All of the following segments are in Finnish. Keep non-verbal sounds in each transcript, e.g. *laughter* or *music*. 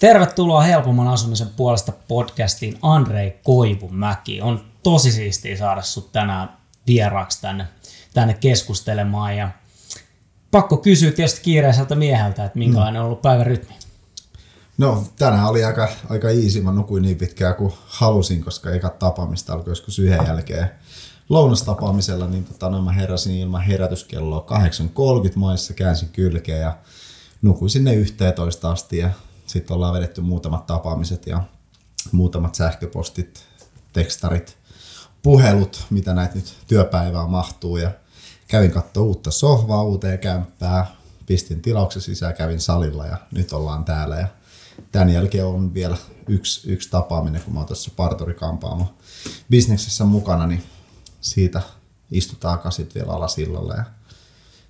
Tervetuloa Helpomman asumisen puolesta podcastiin Andrei Koivumäki. On tosi siistiä saada sut tänään vieraaksi tänne, tänne keskustelemaan ja pakko kysyä tietysti kiireiseltä mieheltä, että minkälainen on ollut päivän rytmi. No tänään oli aika, aika easy. Mä nukuin niin pitkään kuin halusin, koska eka tapaamista alkoi joskus yhden jälkeen lounastapaamisella, niin tota, no, mä heräsin ilman herätyskelloa 8.30 maissa, käänsin kylkeä ja nukuin sinne 11 asti ja sitten ollaan vedetty muutamat tapaamiset ja muutamat sähköpostit, tekstarit, puhelut, mitä näitä nyt työpäivää mahtuu. Ja kävin katsoa uutta sohvaa, uuteen kämppää, pistin tilauksen sisään, kävin salilla ja nyt ollaan täällä. Ja tämän jälkeen on vielä yksi, yksi tapaaminen, kun mä oon tuossa parturikampaamo bisneksessä mukana, niin siitä istutaan sitten vielä alasillalla ja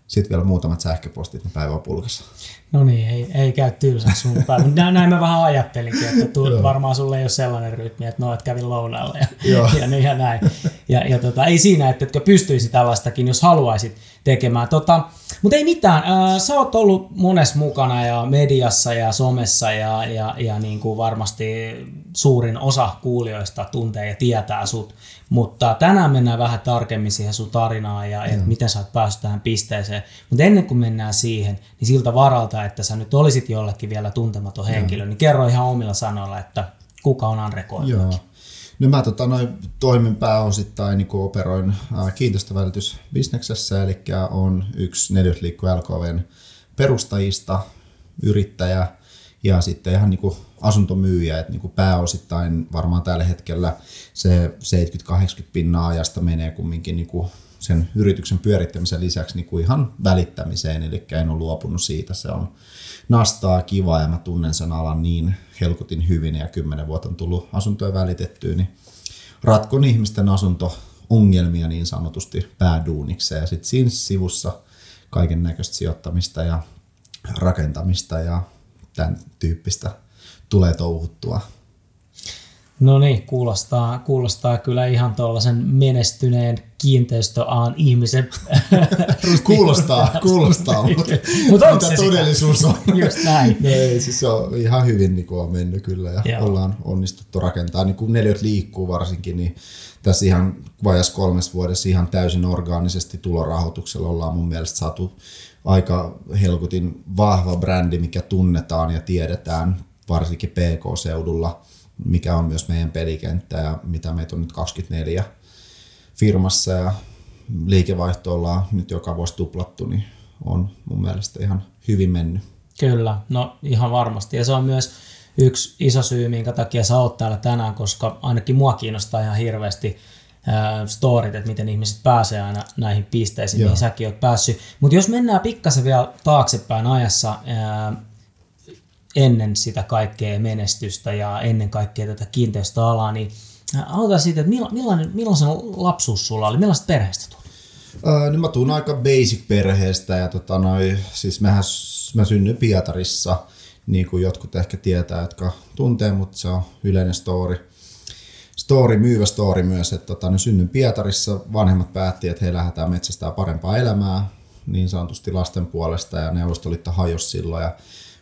sitten vielä muutamat sähköpostit, niin päivä pulkassa. No niin, ei, ei käy tylsä sun päivä. Näin, näin mä vähän ajattelinkin, että tuut, varmaan sulle ei ole sellainen rytmi, että no, että kävin lounalla ja, ja, niin ja näin. Ja, ja tota, ei siinä, että etkö pystyisi tällaistakin, jos haluaisit tekemään. Tota, mutta ei mitään, äh, sä oot ollut monessa mukana ja mediassa ja somessa ja, ja, ja niin kuin varmasti suurin osa kuulijoista tuntee ja tietää sut. Mutta tänään mennään vähän tarkemmin siihen sun tarinaan ja että miten sä oot päässyt tähän pisteeseen. Mutta ennen kuin mennään siihen, niin siltä varalta, että sä nyt olisit jollekin vielä tuntematon henkilö, Joo. niin kerro ihan omilla sanoilla, että kuka on Andre Koivumäki. No mä tota, noin, toimin pääosittain niin operoin kiinteistövälitysbisneksessä, eli on yksi neljäsliikku LKVn perustajista, yrittäjä ja sitten ihan niin kuin asuntomyyjä, että niin kuin pääosittain varmaan tällä hetkellä se 70-80 pinnaa ajasta menee kumminkin niin kuin sen yrityksen pyörittämisen lisäksi niin kuin ihan välittämiseen, eli en ole luopunut siitä, se on nastaa kiva ja mä tunnen sen alan niin helkutin hyvin ja kymmenen vuotta on tullut asuntoja välitettyä, niin ratkon ihmisten asunto-ongelmia niin sanotusti pääduunikseen. Ja sitten siinä sivussa kaiken näköistä sijoittamista ja rakentamista ja tämän tyyppistä tulee touhuttua. No niin, kuulostaa, kuulostaa kyllä ihan tuollaisen menestyneen kiinteistöaan ihmisen. *laughs* kuulostaa, *laughs* kuulostaa, mutta Mut mitä todellisuus on. *laughs* Just näin. Ei, siis se on ihan hyvin niin kuin on mennyt kyllä ja Joo. ollaan onnistuttu rakentaa. Niin kuin neljät liikkuu varsinkin, niin tässä ihan vajas kolmes vuodessa ihan täysin orgaanisesti tulorahoituksella ollaan mun mielestä saatu aika helkutin vahva brändi, mikä tunnetaan ja tiedetään varsinkin PK-seudulla, mikä on myös meidän pelikenttä ja mitä meitä on nyt 24 firmassa ja liikevaihto ollaan nyt joka vuosi tuplattu, niin on mun mielestä ihan hyvin mennyt. Kyllä, no ihan varmasti. Ja se on myös yksi iso syy, minkä takia sä oot täällä tänään, koska ainakin mua kiinnostaa ihan hirveästi storit, että miten ihmiset pääsee aina näihin pisteisiin, Joo. mihin säkin oot päässyt. Mutta jos mennään pikkasen vielä taaksepäin ajassa, ennen sitä kaikkea menestystä ja ennen kaikkea tätä kiinteistöalaa, niin aloitetaan siitä, että millainen, millainen lapsuus sulla oli, millaista perheestä tuli? Öö, niin mä tuun aika basic-perheestä ja tota noi, siis mähän, mä synnyin Pietarissa, niin kuin jotkut ehkä tietää, jotka tuntee, mutta se on yleinen story. Story, myyvä story myös, että tota, ne synnyin Pietarissa, vanhemmat päätti, että he lähdetään metsästää parempaa elämää niin sanotusti lasten puolesta ja Neuvostoliitto hajosi silloin ja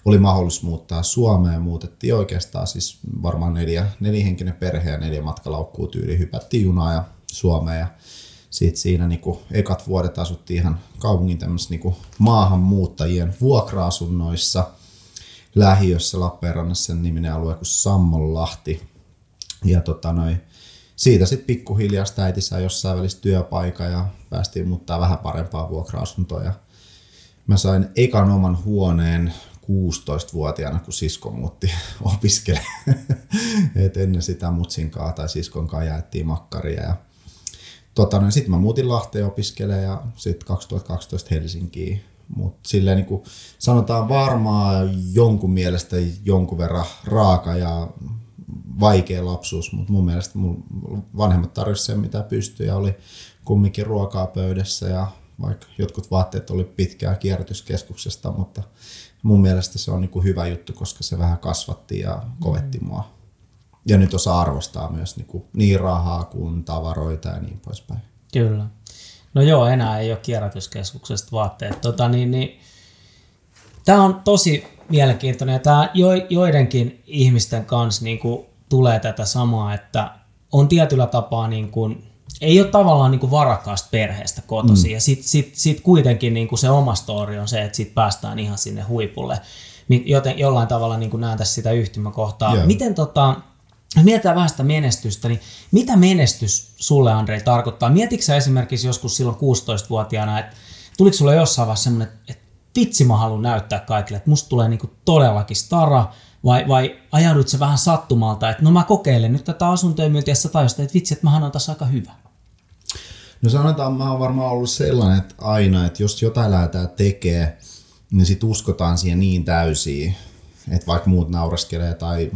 oli mahdollisuus muuttaa Suomeen. Muutettiin oikeastaan siis varmaan neljä, nelihenkinen perhe ja neljä matkalaukkuu tyyli. Hypättiin junaa ja Suomeen ja sitten siinä niinku ekat vuodet asuttiin ihan kaupungin tämmöisissä niinku maahanmuuttajien vuokra-asunnoissa lähiössä Lappeenrannassa sen niminen alue kuin Sammonlahti. Ja tota noi, siitä sitten pikkuhiljaa sitä äiti sai jossain välissä työpaikka ja päästiin muuttaa vähän parempaa vuokra-asuntoa. Mä sain ekan oman huoneen 16-vuotiaana, kun sisko muutti *laughs* opiskelemaan. *laughs* Et ennen sitä mutsinkaan tai siskonkaan jaettiin makkaria. Ja tota, no, sitten mä muutin Lahteen opiskelemaan ja sitten 2012 Helsinkiin. Mutta silleen niin sanotaan varmaan jonkun mielestä jonkun verran raaka ja vaikea lapsuus, mutta mun mielestä mun vanhemmat tarvisivat sen mitä pystyi ja oli kumminkin ruokaa pöydässä ja vaikka jotkut vaatteet oli pitkää kierrätyskeskuksesta, mutta mun mielestä se on niin kuin hyvä juttu, koska se vähän kasvatti ja kovetti mm. mua. Ja nyt osaa arvostaa myös niin, kuin niin rahaa kuin tavaroita ja niin poispäin. Kyllä. No joo, enää ei ole kierrätyskeskuksesta vaatteet. Tota, niin, niin, Tämä on tosi mielenkiintoinen. Ja tämä jo, joidenkin ihmisten kanssa niin kuin tulee tätä samaa, että on tietyllä tapaa niin kuin, ei ole tavallaan niin kuin varakkaasta perheestä kotosi. Mm. Ja sitten sit, sit kuitenkin niin kuin se oma story on se, että sit päästään ihan sinne huipulle. Joten jollain tavalla niin kuin näen tässä sitä yhtymäkohtaa. Yeah. Miten tota, mietitään vähän sitä menestystä, niin mitä menestys sulle Andrei tarkoittaa? Mietitkö esimerkiksi joskus silloin 16-vuotiaana, että tuliko sulle jossain vaiheessa semmoinen, että vitsi mä haluan näyttää kaikille, että musta tulee niinku todellakin stara, vai, vai ajaudut se vähän sattumalta, että no mä kokeilen nyt tätä asuntojen myyntiessä tai että vitsi, että mähän on tässä aika hyvä. No sanotaan, mä oon varmaan ollut sellainen, että aina, että jos jotain lähdetään tekee, niin sit uskotaan siihen niin täysiin, että vaikka muut nauraskelee tai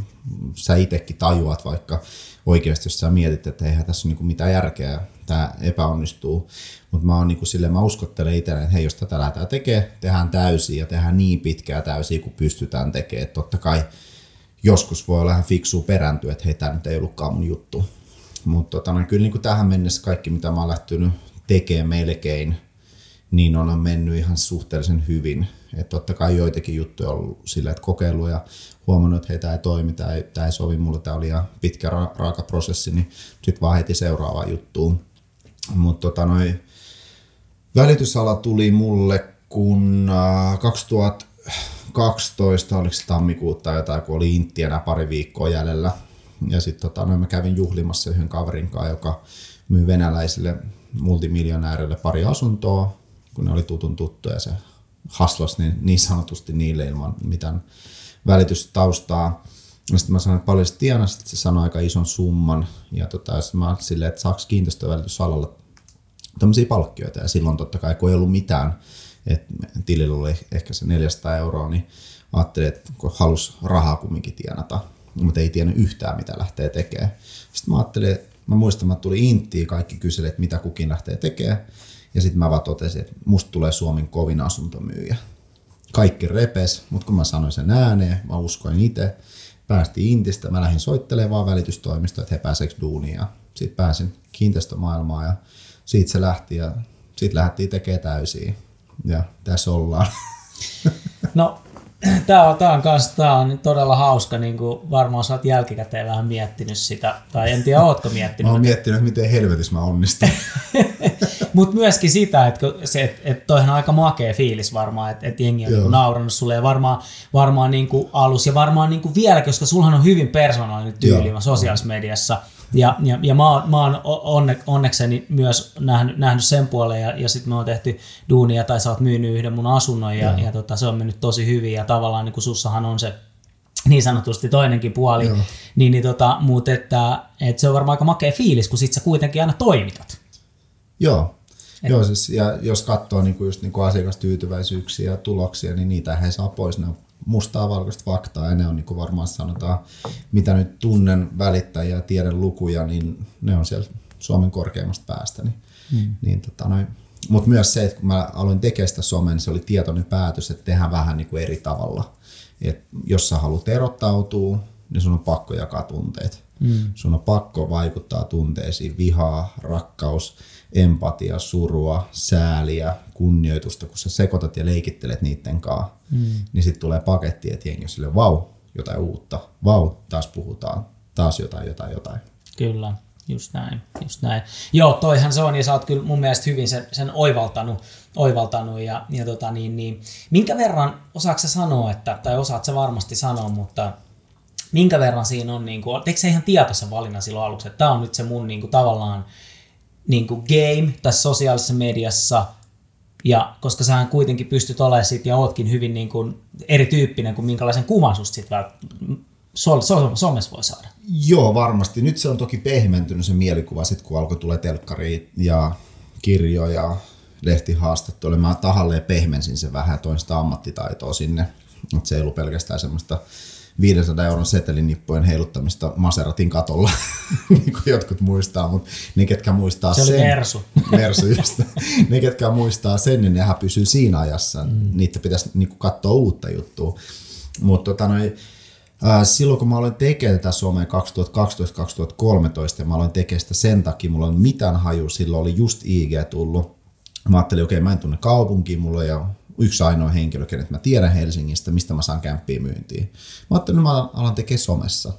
sä itsekin tajuat vaikka oikeasti, jos sä mietit, että eihän tässä ole niinku mitään järkeä, tämä epäonnistuu. Mutta mä, oon niinku mä uskottelen itselleen, että hei, jos tätä lähdetään tekemään, tehdään täysin ja tehdään niin pitkää täysin kuin pystytään tekemään. Et totta kai joskus voi olla ihan fiksua perääntyä, että hei, tämä nyt ei ollutkaan mun juttu. Mutta tota, no, kyllä niin tähän mennessä kaikki, mitä mä oon lähtenyt tekemään melkein, niin on mennyt ihan suhteellisen hyvin. Että totta kai joitakin juttuja on ollut sillä, että kokeillut ja huomannut, että hei, tämä ei toimi, tämä ei, ei sovi mulle, tämä oli ihan pitkä ra- raaka prosessi, niin sitten vaan heti seuraavaan juttuun. Mutta tota, noi, välitysala tuli mulle, kun 2012, äh, oliko se tammikuuta tai jotain, kun oli Intiana pari viikkoa jäljellä. Ja sitten tota, mä kävin juhlimassa yhden kaverin kanssa, joka myy venäläisille multimiljonäärille pari asuntoa, kun ne oli tutun tuttuja. Se haslas niin, niin sanotusti niille ilman mitään välitystaustaa. Sitten mä sanoin, että paljon se tienasi, että se sanoi aika ison summan. Ja tota, sitten mä silleen, että saako kiinteistövälitysalalle tämmöisiä palkkioita. Ja silloin totta kai, kun ei ollut mitään, että tilillä oli ehkä se 400 euroa, niin ajattelin, että kun halus rahaa kumminkin tienata, mutta ei tiennyt yhtään, mitä lähtee tekemään. Sitten mä ajattelin, mä muistan, että tuli Intiin, kaikki kyseli, että mitä kukin lähtee tekemään. Ja sitten mä vaan totesin, että musta tulee Suomen kovin asuntomyyjä. Kaikki repes, mutta kun mä sanoin sen ääneen, mä uskoin itse, päästiin Intistä, mä lähdin soittelemaan vaan välitystoimista, että he pääseekö duuniin ja sitten pääsin kiinteistömaailmaan ja siitä se lähti ja sitten lähdettiin tekemään täysiä ja tässä ollaan. *laughs* No Tämä on, tämä on, kanssa, tämä on todella hauska, niin kuin varmaan sä oot jälkikäteen vähän miettinyt sitä, tai en tiedä, ootko miettinyt. Mä oon miettinyt, miten helvetissä mä onnistun. *laughs* Mutta myöskin sitä, että se, et, et toihan on aika makea fiilis varmaan, että et jengi on niin naurannut sulle ja varmaan, varmaan niin kuin alus ja varmaan niin kuin vielä, koska sulhan on hyvin persoonallinen tyyli sosiaalisessa mediassa. Ja, ja, ja mä, oon, mä oon onne, onnekseni myös nähnyt, nähnyt sen puolen ja, ja sitten me oon tehty duunia tai sä oot myynyt yhden mun asunnon ja, ja, ja tota, se on mennyt tosi hyvin ja tavallaan niin sussahan on se niin sanotusti toinenkin puoli, Joo. niin, niin tota, mutta että, että se on varmaan aika makea fiilis, kun sit sä kuitenkin aina toimitat. Joo, et... Joo siis, ja jos katsoo niin kuin just niin kuin asiakastyytyväisyyksiä ja tuloksia, niin niitä he saa pois, ne on mustaa valkoista faktaa ja ne on niin kuin varmaan sanotaan, mitä nyt tunnen välittäjiä ja tiedän lukuja, niin ne on siellä Suomen korkeimmasta päästä. Niin, hmm. niin tota noin. Mutta myös se, että kun mä aloin tekemään sitä somea, niin se oli tietoinen päätös, että tehdään vähän niin kuin eri tavalla. Et jos sä haluat erottautua, niin sun on pakko jakaa tunteet. Mm. Sun on pakko vaikuttaa tunteisiin, vihaa, rakkaus, empatia, surua, sääliä, kunnioitusta, kun sä sekoitat ja leikittelet niiden kanssa, mm. niin sitten tulee paketti, että jengi sille, vau, jotain uutta, vau, taas puhutaan, taas jotain, jotain, jotain. Kyllä, just näin, just näin. Joo, toihan se on, ja sä oot kyllä mun mielestä hyvin sen, sen oivaltanut, oivaltanut ja, ja tota niin, niin, minkä verran, osaatko sä sanoa, että, tai osaat sä varmasti sanoa, mutta minkä verran siinä on, niin kuin, teikö se ihan tietoisen valinnan silloin aluksi, että tämä on nyt se mun niin kuin, tavallaan niin kuin game tässä sosiaalisessa mediassa, ja koska sä kuitenkin pystyt olemaan sit ja ootkin hyvin niin kuin erityyppinen kuin minkälaisen kuvan susta sit so, so, somessa voi saada. Joo, varmasti. Nyt se on toki pehmentynyt se mielikuva sit kun alkoi tulee telkkari ja kirjoja, lehtihaastatteluja. Mä tahalleen pehmensin sen vähän, toin sitä ammattitaitoa sinne. Että se ei ollut pelkästään semmoista 500 euron setelinippujen heiluttamista Maseratin katolla, *laughs* niin kuin jotkut muistaa, mutta ne, ketkä muistaa se sen... Se Mersu. Mersu, *laughs* just. Ne, ketkä muistaa sen, niin nehän pysyy siinä ajassa. Mm. Niitä pitäisi niin kuin, katsoa uutta juttua. Mutta tota, noin, silloin kun mä aloin tekemään tätä Suomea 2012-2013 ja mä aloin tekemään sitä sen takia, mulla on mitään haju, silloin oli just IG tullut. Mä ajattelin, okei, okay, mä en tunne kaupunkia, mulla ja yksi ainoa henkilö, kenet mä tiedän Helsingistä, mistä mä saan kämppiä myyntiin. Mä ajattelin, että mä alan tekemään somessa.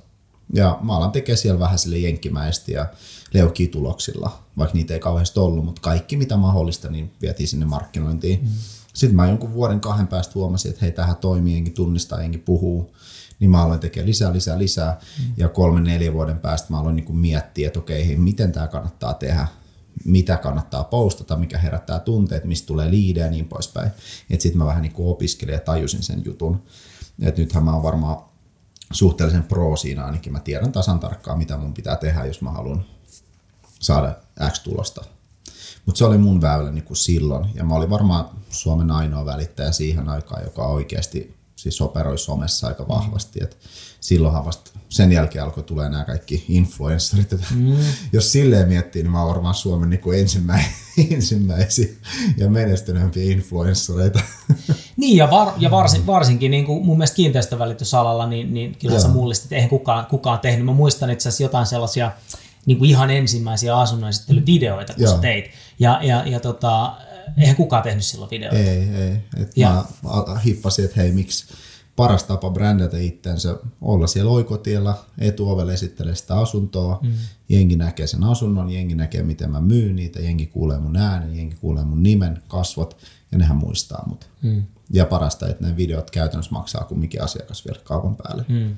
Ja mä alan tekemään siellä vähän sille jenkkimäisesti ja leukituloksilla, vaikka niitä ei kauheasti ollut, mutta kaikki mitä mahdollista, niin vietiin sinne markkinointiin. Mm. Sitten mä jonkun vuoden kahden päästä huomasin, että hei, tähän toimii, jengi tunnistaa, jengi puhuu. Niin mä aloin tekemään lisää, lisää, lisää. Mm. Ja kolme, neljä vuoden päästä mä aloin niin miettiä, että okei, hei, miten tämä kannattaa tehdä mitä kannattaa postata, mikä herättää tunteet, mistä tulee liidejä ja niin poispäin. Sitten mä vähän niin opiskelin ja tajusin sen jutun. Et nythän mä oon varmaan suhteellisen pro siinä ainakin. Mä tiedän tasan tarkkaan, mitä mun pitää tehdä, jos mä haluan saada X tulosta. Mutta se oli mun väylä niin kuin silloin. Ja mä olin varmaan Suomen ainoa välittäjä siihen aikaan, joka oikeasti siis operoi somessa aika vahvasti. Et silloinhan vasta sen jälkeen alkoi tulee nämä kaikki influencerit. Mm. *laughs* Jos silleen miettii, niin mä oon varmaan Suomen niin ensimmä, *laughs* ensimmäisiä ja menestyneempiä influenssereita. *laughs* Niin, ja, var, ja varsin, varsinkin niin kuin mun mielestä kiinteistövälitysalalla, niin, niin kyllä Joo. sä mullistit, että eihän kukaan, kukaan tehnyt. Mä muistan itse asiassa jotain sellaisia niin kuin ihan ensimmäisiä asunnonesittelyvideoita, kun Joo. sä teit. Ja, ja, ja tota, eihän kukaan tehnyt silloin videoita. Ei, ei. Et ja, mä hiffasin, että hei, miksi paras tapa brändätä itsensä, olla siellä oikotiellä, etuovelle esittelee sitä asuntoa, mm. jengi näkee sen asunnon, jengi näkee miten mä myyn niitä, jengi kuulee mun äänen, jengi kuulee mun nimen, kasvot ja nehän muistaa mut. Mm. Ja parasta, että ne videot käytännössä maksaa kumminkin asiakas vielä kaupan päälle. Mm.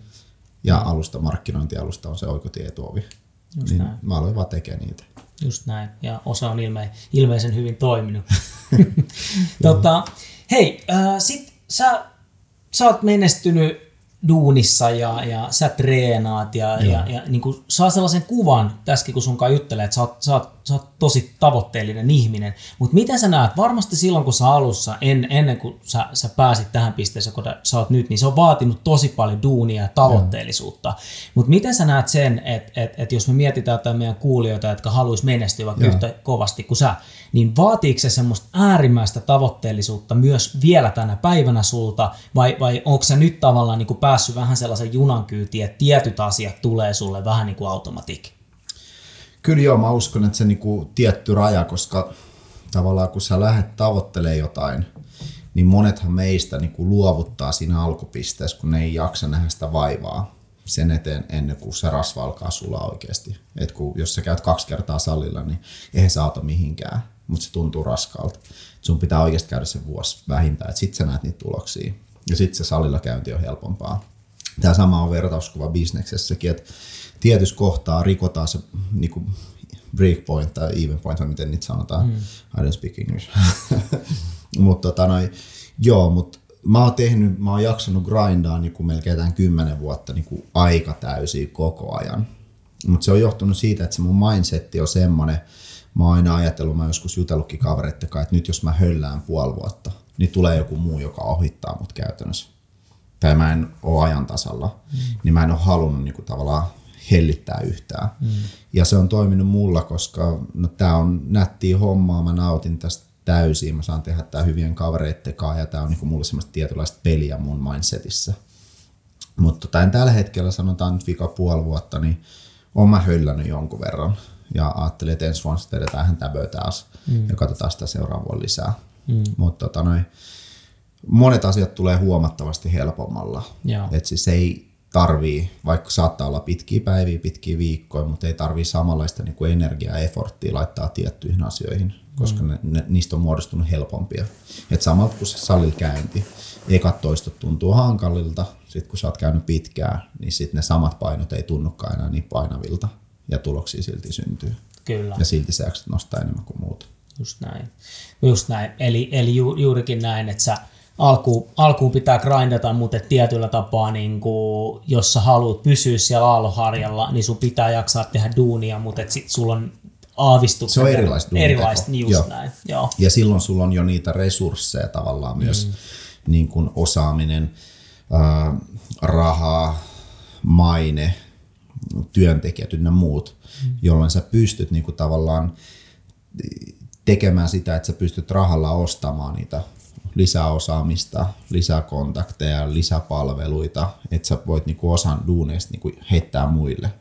Ja alusta, markkinointialusta on se oikotie etuovi. Just niin näin. mä aloin vaan tekemään niitä. Just näin. Ja osa on ilme, ilmeisen hyvin toiminut. *laughs* tota, hei, äh, sit sä sä oot menestynyt duunissa ja, ja sä treenaat ja, ja, ja niin kuin saa sellaisen kuvan tässäkin, kun sun kanssa juttelee, että sä oot, sä oot, sä oot tosi tavoitteellinen ihminen. Mutta miten sä näet, varmasti silloin kun sä alussa, en, ennen kuin sä, sä pääsit tähän pisteeseen, kun sä oot nyt, niin se on vaatinut tosi paljon duunia ja tavoitteellisuutta. Mutta miten sä näet sen, että et, et jos me mietitään jotain meidän kuulijoita, jotka haluaisi menestyä vaikka yhtä kovasti kuin sä, niin vaatiiko se semmoista äärimmäistä tavoitteellisuutta myös vielä tänä päivänä sulta, vai, vai onko se nyt tavallaan niin kuin päässyt vähän sellaisen junan kyytiin, että tietyt asiat tulee sulle vähän niin kuin automatik? Kyllä joo, mä uskon, että se niin kuin tietty raja, koska tavallaan kun sä lähdet tavoittelemaan jotain, niin monethan meistä niin kuin luovuttaa siinä alkupisteessä, kun ne ei jaksa nähdä sitä vaivaa sen eteen ennen kuin se rasva alkaa sulla oikeasti. Et kun, jos sä käyt kaksi kertaa salilla, niin eihän sä auta mihinkään mutta se tuntuu raskaalta. Sun pitää oikeasti käydä se vuosi vähintään, että sitten sä näet niitä tuloksia. Ja sitten se salilla käynti on helpompaa. Tämä sama on vertauskuva bisneksessäkin, että tietyssä kohtaa rikotaan se niin kuin breakpoint tai even point, miten niitä sanotaan. Mm. I don't speak English. *laughs* mutta tota noin, joo, mutta mä oon tehnyt, mä oon jaksanut grindaa niin kuin melkein tämän kymmenen vuotta niin kuin aika täysin koko ajan. Mutta se on johtunut siitä, että se mun mindsetti on semmoinen, mä oon aina ajatellut, mä oon joskus jutellutkin kavereitten kanssa, että nyt jos mä höllään puoli vuotta, niin tulee joku muu, joka ohittaa mut käytännössä. Tai mä en ole ajan tasalla, mm. niin mä en ole halunnut niin kuin, tavallaan hellittää yhtään. Mm. Ja se on toiminut mulla, koska no, tää on nättiä hommaa, mä nautin tästä täysin, mä saan tehdä tää hyvien kavereitten kanssa ja tää on niin mulle semmoista tietynlaista peliä mun mindsetissä. Mutta tota, tällä hetkellä, sanotaan nyt vika puoli vuotta, niin oon mä höllännyt jonkun verran ja ajattelin, että ensi vuonna vedetään hän täbö taas mm. ja katsotaan sitä seuraavaa lisää. Mm. Mutta tota noin, monet asiat tulee huomattavasti helpommalla. että siis ei tarvii, vaikka saattaa olla pitkiä päiviä, pitkiä viikkoja, mutta ei tarvii samanlaista niin kuin energiaa ja efforttia laittaa tiettyihin asioihin, koska mm. ne, ne, niistä on muodostunut helpompia. Et samalta kuin se salilla käynti, ekat toistot tuntuu hankalilta, sitten kun sä oot käynyt pitkään, niin sitten ne samat painot ei tunnukaan enää niin painavilta ja tuloksia silti syntyy. Kyllä. Ja silti sä nostaa enemmän kuin muut. Just näin. Just näin. Eli, eli ju, juurikin näin, että sä alkuun, alkuun pitää grindata, mutta tietyllä tapaa, niin kuin, jos sä haluat pysyä siellä aalloharjalla, niin sun pitää jaksaa tehdä duunia, mutta sit sulla on aavistukset. Se on erilaista Erilaista, niin just Joo. näin. Joo. Ja silloin sulla on jo niitä resursseja tavallaan myös, mm. niin kuin osaaminen, äh, rahaa, maine, työntekijät ynnä muut, mm. jolloin sä pystyt niin kuin tavallaan tekemään sitä, että sä pystyt rahalla ostamaan niitä lisäosaamista, lisäkontakteja, lisäpalveluita, että sä voit niinku osan duuneista niinku heittää muille.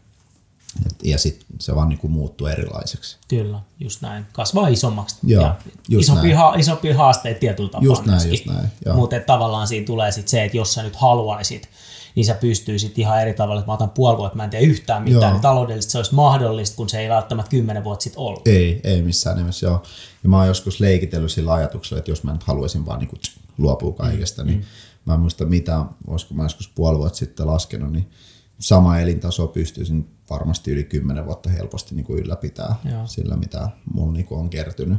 ja sitten se vaan niin muuttuu erilaiseksi. Kyllä, just näin. Kasvaa isommaksi Joo, ja isompia, ha- isompia haasteita tietyllä tapaa just näin, just näin, Mutta tavallaan siinä tulee sit se, että jos sä nyt haluaisit, niin sä pystyisit ihan eri tavalla, että mä otan puoli vuotta, mä en tee yhtään mitään, joo. niin taloudellisesti se olisi mahdollista, kun se ei välttämättä kymmenen vuotta sitten ollut. Ei, ei missään nimessä, joo. Ja mä oon joskus leikitellyt sillä ajatuksella, että jos mä nyt haluaisin vaan niin luopua kaikesta, mm. niin mä en muista mitä, olisiko mä joskus puoli vuotta sitten laskenut, niin sama elintaso pystyisin varmasti yli 10 vuotta helposti niin kuin ylläpitää Joo. sillä, mitä mulla niin on kertynyt.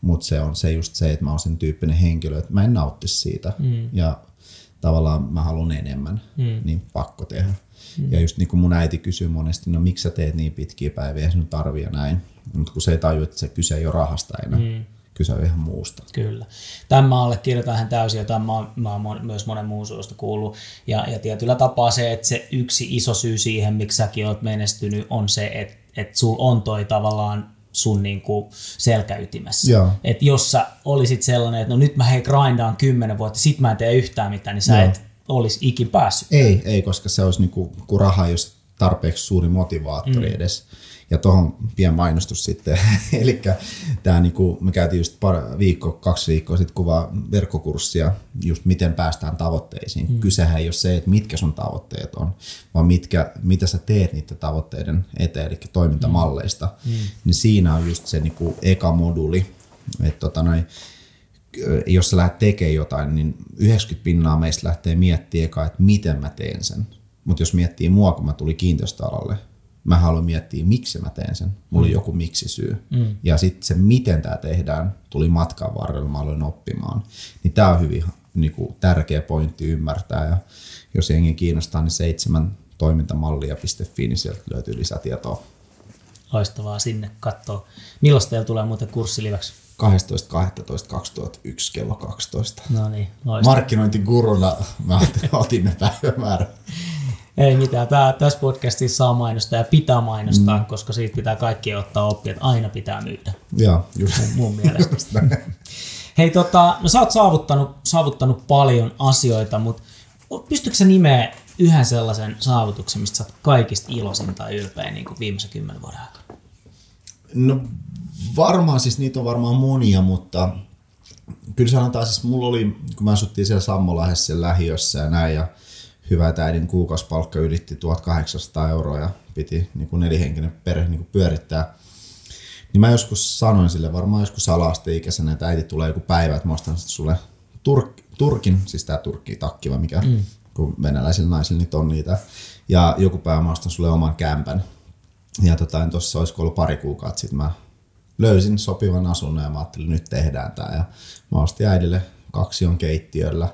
Mutta se on se just se, että mä oon sen tyyppinen henkilö, että mä en nauttisi siitä. Mm. Ja tavallaan mä haluan enemmän, mm. niin pakko tehdä. Mm. Ja just niin kuin mun äiti kysyy monesti, no miksi sä teet niin pitkiä päiviä, sinun tarvii näin. Mutta kun se ei tajua, että se kyse ei ole rahasta enää. Mm kyse on ihan muusta. Kyllä. Tämä allekirjoitan hän täysin, jota mä, mä oon myös monen muun suosta kuullut. Ja, ja tietyllä tapaa se, että se yksi iso syy siihen, miksi säkin oot menestynyt, on se, että, että sul on toi tavallaan sun niin kuin selkäytimessä. Että jos sä olisit sellainen, että no nyt mä hei grindaan kymmenen vuotta, sit mä en tee yhtään mitään, niin sä Joo. et olisi ikin päässyt. Ei, ei, koska se olisi niin kuin, kun raha ei olisi tarpeeksi suuri motivaattori mm. edes ja tuohon pien mainostus sitten. *laughs* Eli tämä niinku, me käytiin just par, viikko, kaksi viikkoa sitten kuvaa verkkokurssia, just miten päästään tavoitteisiin. Mm. Kysehän ei ole se, että mitkä sun tavoitteet on, vaan mitkä, mitä sä teet niiden tavoitteiden eteen, eli toimintamalleista. Mm. Mm. Niin siinä on just se niinku eka moduli, että tota noin, jos sä lähdet tekemään jotain, niin 90 pinnaa meistä lähtee miettimään eka, että miten mä teen sen. Mutta jos miettii mua, kun mä tulin kiinteistöalalle, mä haluan miettiä, miksi mä teen sen. Mulla mm. joku miksi-syy. Mm. Ja sitten se, miten tämä tehdään, tuli matkan varrella, mä aloin oppimaan. Niin tämä on hyvin niin kuin, tärkeä pointti ymmärtää. Ja jos jengi kiinnostaa, niin seitsemän toimintamallia.fi, niin sieltä löytyy lisätietoa. Loistavaa sinne katsoa. Milloin teillä tulee muuten kurssiliväksi? 12.12.2001 kello 12. No niin, loistavaa. Markkinointiguruna mä otin ne päivämäärät. Ei mitään. Tää, tässä podcastissa saa mainostaa ja pitää mainostaa, mm. koska siitä pitää kaikki ottaa oppia, että aina pitää myydä. Joo, just. Mun mielestä. *laughs* Hei, tota, no sä oot saavuttanut, saavuttanut paljon asioita, mutta pystytkö sä nimeä yhden sellaisen saavutuksen, mistä sä oot kaikista iloisin tai ylpeä niin kuin viimeisen kymmenen vuoden aikana? No varmaan, siis niitä on varmaan monia, mutta kyllä sanotaan, siis mulla oli, kun mä asuttiin siellä Sammolahdessa lähiössä ja näin, ja hyvä äidin kuukausipalkka ylitti 1800 euroa ja piti niin kuin nelihenkinen perhe niin kuin pyörittää. Niin mä joskus sanoin sille, varmaan joskus ala-asteikäisenä, että äiti tulee joku päivä, että mä ostan sulle turk, turkin, siis tää turkki takki vai mikä, mm. kun venäläisillä naisilla niitä on niitä. Ja joku päivä mä ostan sulle oman kämpän. Ja tota, tuossa olisiko ollut pari kuukautta sitten mä löysin sopivan asunnon ja mä ajattelin, nyt tehdään tää. Ja mä ostin äidille kaksi on keittiöllä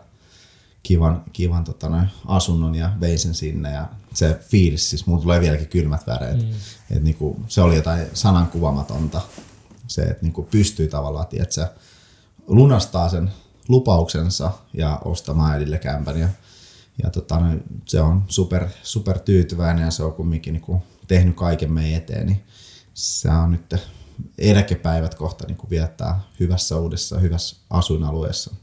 kivan, kivan tota noin, asunnon ja vein sen sinne ja se fiilis, siis mulla tulee vieläkin kylmät väreet. Mm. Et niinku, se oli jotain sanankuvamatonta. Se, että niinku pystyy tavallaan, että lunastaa sen lupauksensa ja ostamaan äidille kämpän. Ja, ja tota, noin, se on super, super tyytyväinen ja se on kumminkin niinku tehnyt kaiken meidän eteen. Niin se on nyt eläkepäivät kohta niin viettää hyvässä uudessa, hyvässä asuinalueessa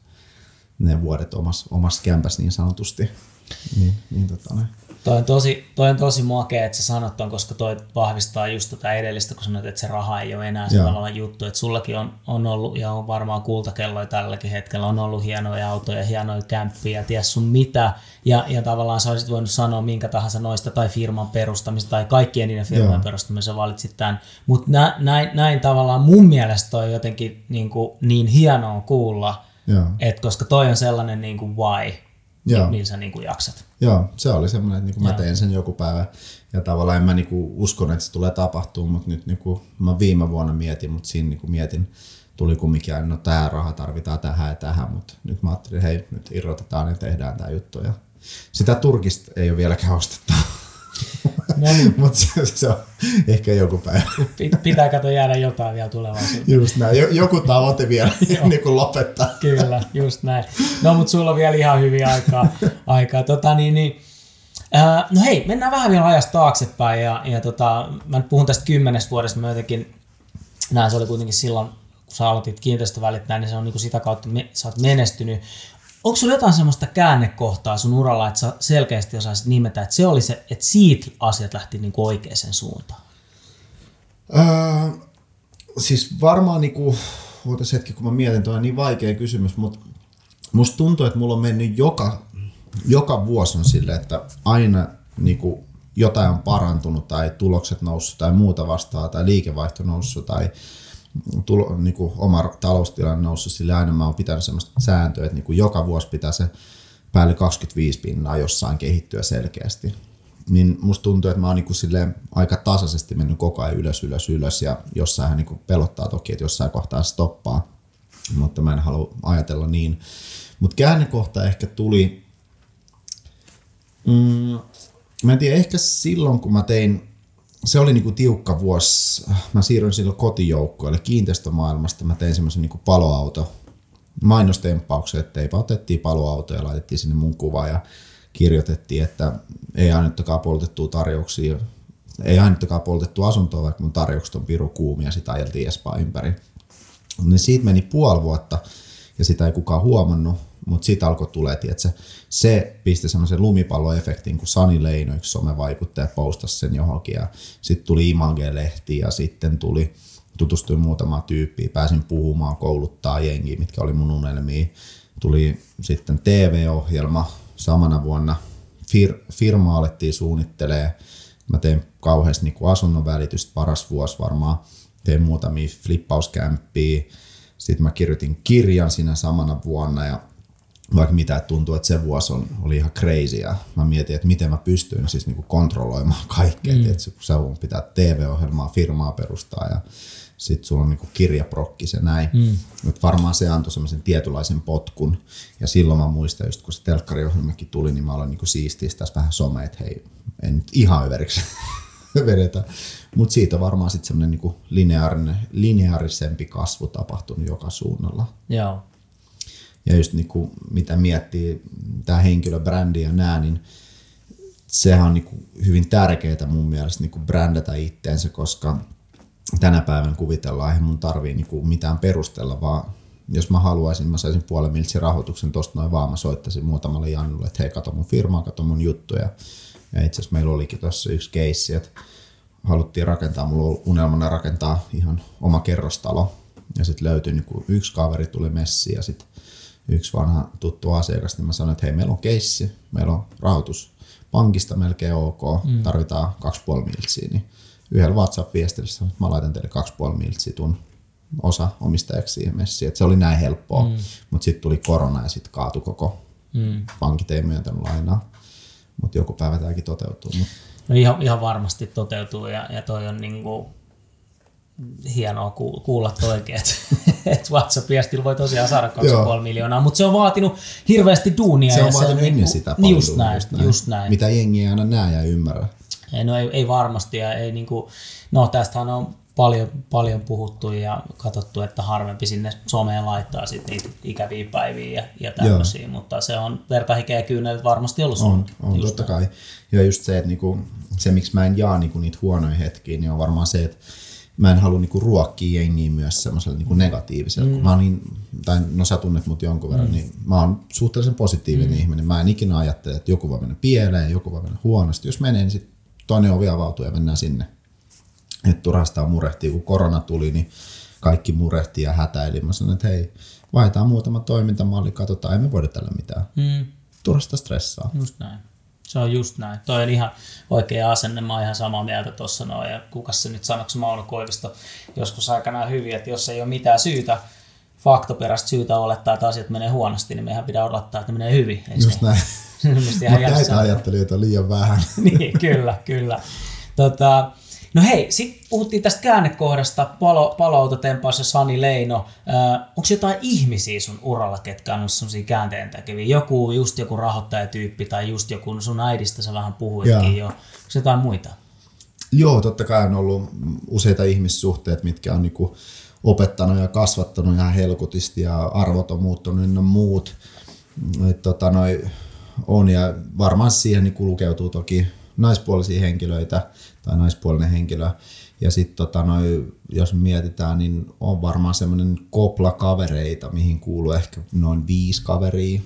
ne vuodet omassa, omassa kämpässä niin sanotusti. Niin, niin tota, ne. Toi on tosi, toi on tosi makea, että sä sanot ton, koska toi vahvistaa just tätä edellistä, kun sanoit, että se raha ei ole enää se tavallaan juttu. Että sullakin on, on ollut, ja on varmaan kultakelloja tälläkin hetkellä, on ollut hienoja autoja, hienoja kämppiä, ties sun mitä. Ja, ja tavallaan sä olisit voinut sanoa minkä tahansa noista tai firman perustamista tai kaikkien niiden firman perustamista valitsit tämän. Mutta nä, näin, näin tavallaan mun mielestä on jotenkin niin, kuin, niin hienoa kuulla, et koska toi on sellainen niin kuin why, Joo. millä sä niin kuin jaksat. Joo, se oli semmoinen, että niin kuin mä teen sen joku päivä. Ja tavallaan en mä niin kuin uskon, että se tulee tapahtumaan, mutta nyt niin kuin mä viime vuonna mietin, mutta siinä niin kuin mietin, tuli kumminkin, no tämä raha tarvitaan tähän ja tähän, mutta nyt mä ajattelin, hei, nyt irrotetaan ja tehdään tämä juttu. Ja sitä Turkista ei ole vieläkään ostettu. No niin. *laughs* Mutta se, se, on ehkä joku päivä. Pitää kato jäädä jotain vielä tulevaisuuteen. Just näin. Joku tavoite vielä *laughs* niin kuin lopettaa. Kyllä, just näin. No mutta sulla on vielä ihan hyvin aikaa. aikaa. Tota, niin, niin, äh, no hei, mennään vähän vielä ajasta taaksepäin. Ja, ja tota, mä nyt puhun tästä kymmenestä vuodesta. Mä jotenkin, näin se oli kuitenkin silloin, kun sä aloitit kiinteistövälittäjän, niin se on niin kuin sitä kautta, me, sä oot menestynyt onko sulla jotain semmoista käännekohtaa sun uralla, että sä selkeästi osaisit nimetä, että se oli se, että siitä asiat lähti niin oikeaan suuntaan? Öö, siis varmaan niinku, ootas hetki kun mä mietin, tuo on niin vaikea kysymys, mutta musta tuntuu, että mulla on mennyt joka, joka vuosi on silleen, että aina niinku jotain on parantunut tai tulokset noussut tai muuta vastaa tai liikevaihto noussut tai tulo, niin kuin oma taloustilanne noussut, sillä aina mä oon pitänyt sellaista sääntöä, että niin kuin joka vuosi pitää se päälle 25 pinnaa jossain kehittyä selkeästi. Niin musta tuntuu, että mä oon niin kuin aika tasaisesti mennyt koko ajan ylös, ylös, ylös ja jossain niin kuin pelottaa toki, että jossain kohtaa stoppaa, mutta mä en halua ajatella niin. Mutta käännekohta ehkä tuli, mm, mä en tiedä, ehkä silloin kun mä tein se oli niinku tiukka vuosi. Mä siirryin silloin kotijoukkoille kiinteistömaailmasta. Mä tein semmoisen niinku paloauto mainostemppauksen, että teipä otettiin paloauto ja laitettiin sinne mun kuva ja kirjoitettiin, että ei ainuttakaan poltettua tarjouksia, ei ainuttakaan poltettu asuntoa, vaikka mun tarjoukset on piru kuumia, sitä ajeltiin Espaa ympäri. Niin siitä meni puoli vuotta ja sitä ei kukaan huomannut mutta sitten alkoi tulee, että se pisti semmoisen lumipalloefektin, kun Sani Leino, yksi somevaikuttaja, postasi sen johonkin ja sitten tuli Image-lehti ja sitten tuli tutustuin muutamaan tyyppiin, pääsin puhumaan, kouluttaa jengiä, mitkä oli mun unelmia. Tuli sitten TV-ohjelma samana vuonna, fir- firma alettiin suunnittelee. Mä tein kauheasti niin asunnon välitystä, paras vuosi varmaan. Tein muutamia flippauskämppiä. Sitten mä kirjoitin kirjan siinä samana vuonna ja vaikka mitä, että tuntuu, että se vuosi on, oli ihan crazy ja mä mietin, että miten mä pystyin siis niinku kontrolloimaan kaikkea, mm. että kun sä pitää TV-ohjelmaa, firmaa perustaa ja sitten sulla on niinku kirjaprokki se näin. Mm. Mutta varmaan se antoi semmoisen tietynlaisen potkun ja silloin mä muistan just kun se telkkariohjelmakin tuli, niin mä olen niinku siistiä tässä vähän some, että hei, en nyt ihan överiksi *laughs* vedetä. Mutta siitä varmaan sitten semmoinen lineaarinen, lineaarisempi kasvu tapahtunut joka suunnalla. Joo ja just niin kuin, mitä miettii tämä henkilöbrändi ja nää, niin sehän on niin kuin hyvin tärkeää mun mielestä niin kuin brändätä itteensä, koska tänä päivänä kuvitellaan, että mun tarvii niin kuin mitään perustella, vaan jos mä haluaisin, mä saisin puolen miltsi rahoituksen tosta noin vaan, mä soittaisin muutamalle Jannulle, että hei, kato mun firmaa, kato mun juttuja. Ja itse asiassa meillä olikin tuossa yksi keissi, että haluttiin rakentaa, mulla on unelmana rakentaa ihan oma kerrostalo. Ja sitten löytyi niin yksi kaveri tuli messiin ja sitten yksi vanha tuttu asiakas, niin mä sanoin, että hei, meillä on keissi, meillä on rahoitus pankista melkein ok, mm. tarvitaan 2,5 miltsiä, niin yhdellä WhatsApp-viestillä mä laitan teille 2,5 miltsiä tun osa omistajaksi siihen messiin, että se oli näin helppoa, mm. mutta sitten tuli korona ja sitten kaatui koko mm. pankit ei myöntänyt lainaa, mutta joku päivä tämäkin toteutuu. Mut. No ihan, ihan varmasti toteutuu ja, ja toi on niinku hienoa kuulla toikin, että, että WhatsApp-viestillä voi tosiaan saada 2,5 miljoonaa, mutta se on vaatinut hirveästi duunia. Se on vaatinut se on ennen niin, sitä paljon. Just näin, just näin. Just näin. Mitä jengi ei aina näe ja ymmärrä. Ei, no ei, ei varmasti. Ja ei niin kuin, no tästähän on paljon, paljon puhuttu ja katsottu, että harvempi sinne someen laittaa sit niitä ikäviä päiviä ja, ja tämmöisiä, Joo. mutta se on vertahikeä kyynel varmasti ollut On, on totta kai. Ja just se, että niinku, se miksi mä en jaa niinku niitä huonoja hetkiä, niin on varmaan se, että mä en halua niinku ruokkia jengiä myös semmoisella niinku negatiivisella. Mm. Kun mä oon niin, tai no sä tunnet mut jonkun verran, mm. niin mä oon suhteellisen positiivinen mm. ihminen. Mä en ikinä ajattele, että joku voi mennä pieleen, joku voi mennä huonosti. Jos menee, niin sit toinen ovi avautuu ja mennään sinne. Että turhastaan murehtii, kun korona tuli, niin kaikki murehti ja hätäili. Mä sanoin, että hei, vaihdetaan muutama toimintamalli, katsotaan, emme voida tällä mitään. Mm. Turhasta stressaa. Just näin. Se on just näin. Toi on ihan oikea asenne. Mä oon ihan samaa mieltä tuossa noin. Ja kuka se nyt sanoksi Mauno Koivisto joskus aikanaan hyvin, että jos ei ole mitään syytä, faktoperäistä syytä olettaa, että asiat menee huonosti, niin meidän pitää odottaa, että ne menee hyvin. Ei just se, näin. Mutta näitä ajattelijoita on liian vähän. *laughs* niin, kyllä, kyllä. Tota, No hei, sitten puhuttiin tästä käännekohdasta, palo, paloautotempaus ja Sani Leino. Äh, Onko jotain ihmisiä sun uralla, ketkä on ollut sellaisia käänteentekeviä? Joku, just joku rahoittajatyyppi tai just joku, sun äidistä sä vähän puhuitkin jo. Onko jotain muita? Joo, totta kai on ollut useita ihmissuhteita, mitkä on niinku opettanut ja kasvattanut ihan helkutisti ja arvot on muuttunut ynnä muut. Et tota, noi, on ja varmaan siihen niin lukeutuu toki naispuolisia henkilöitä tai naispuolinen henkilö. Ja sitten tota, jos mietitään, niin on varmaan semmoinen kopla kavereita, mihin kuuluu ehkä noin viisi kaveria,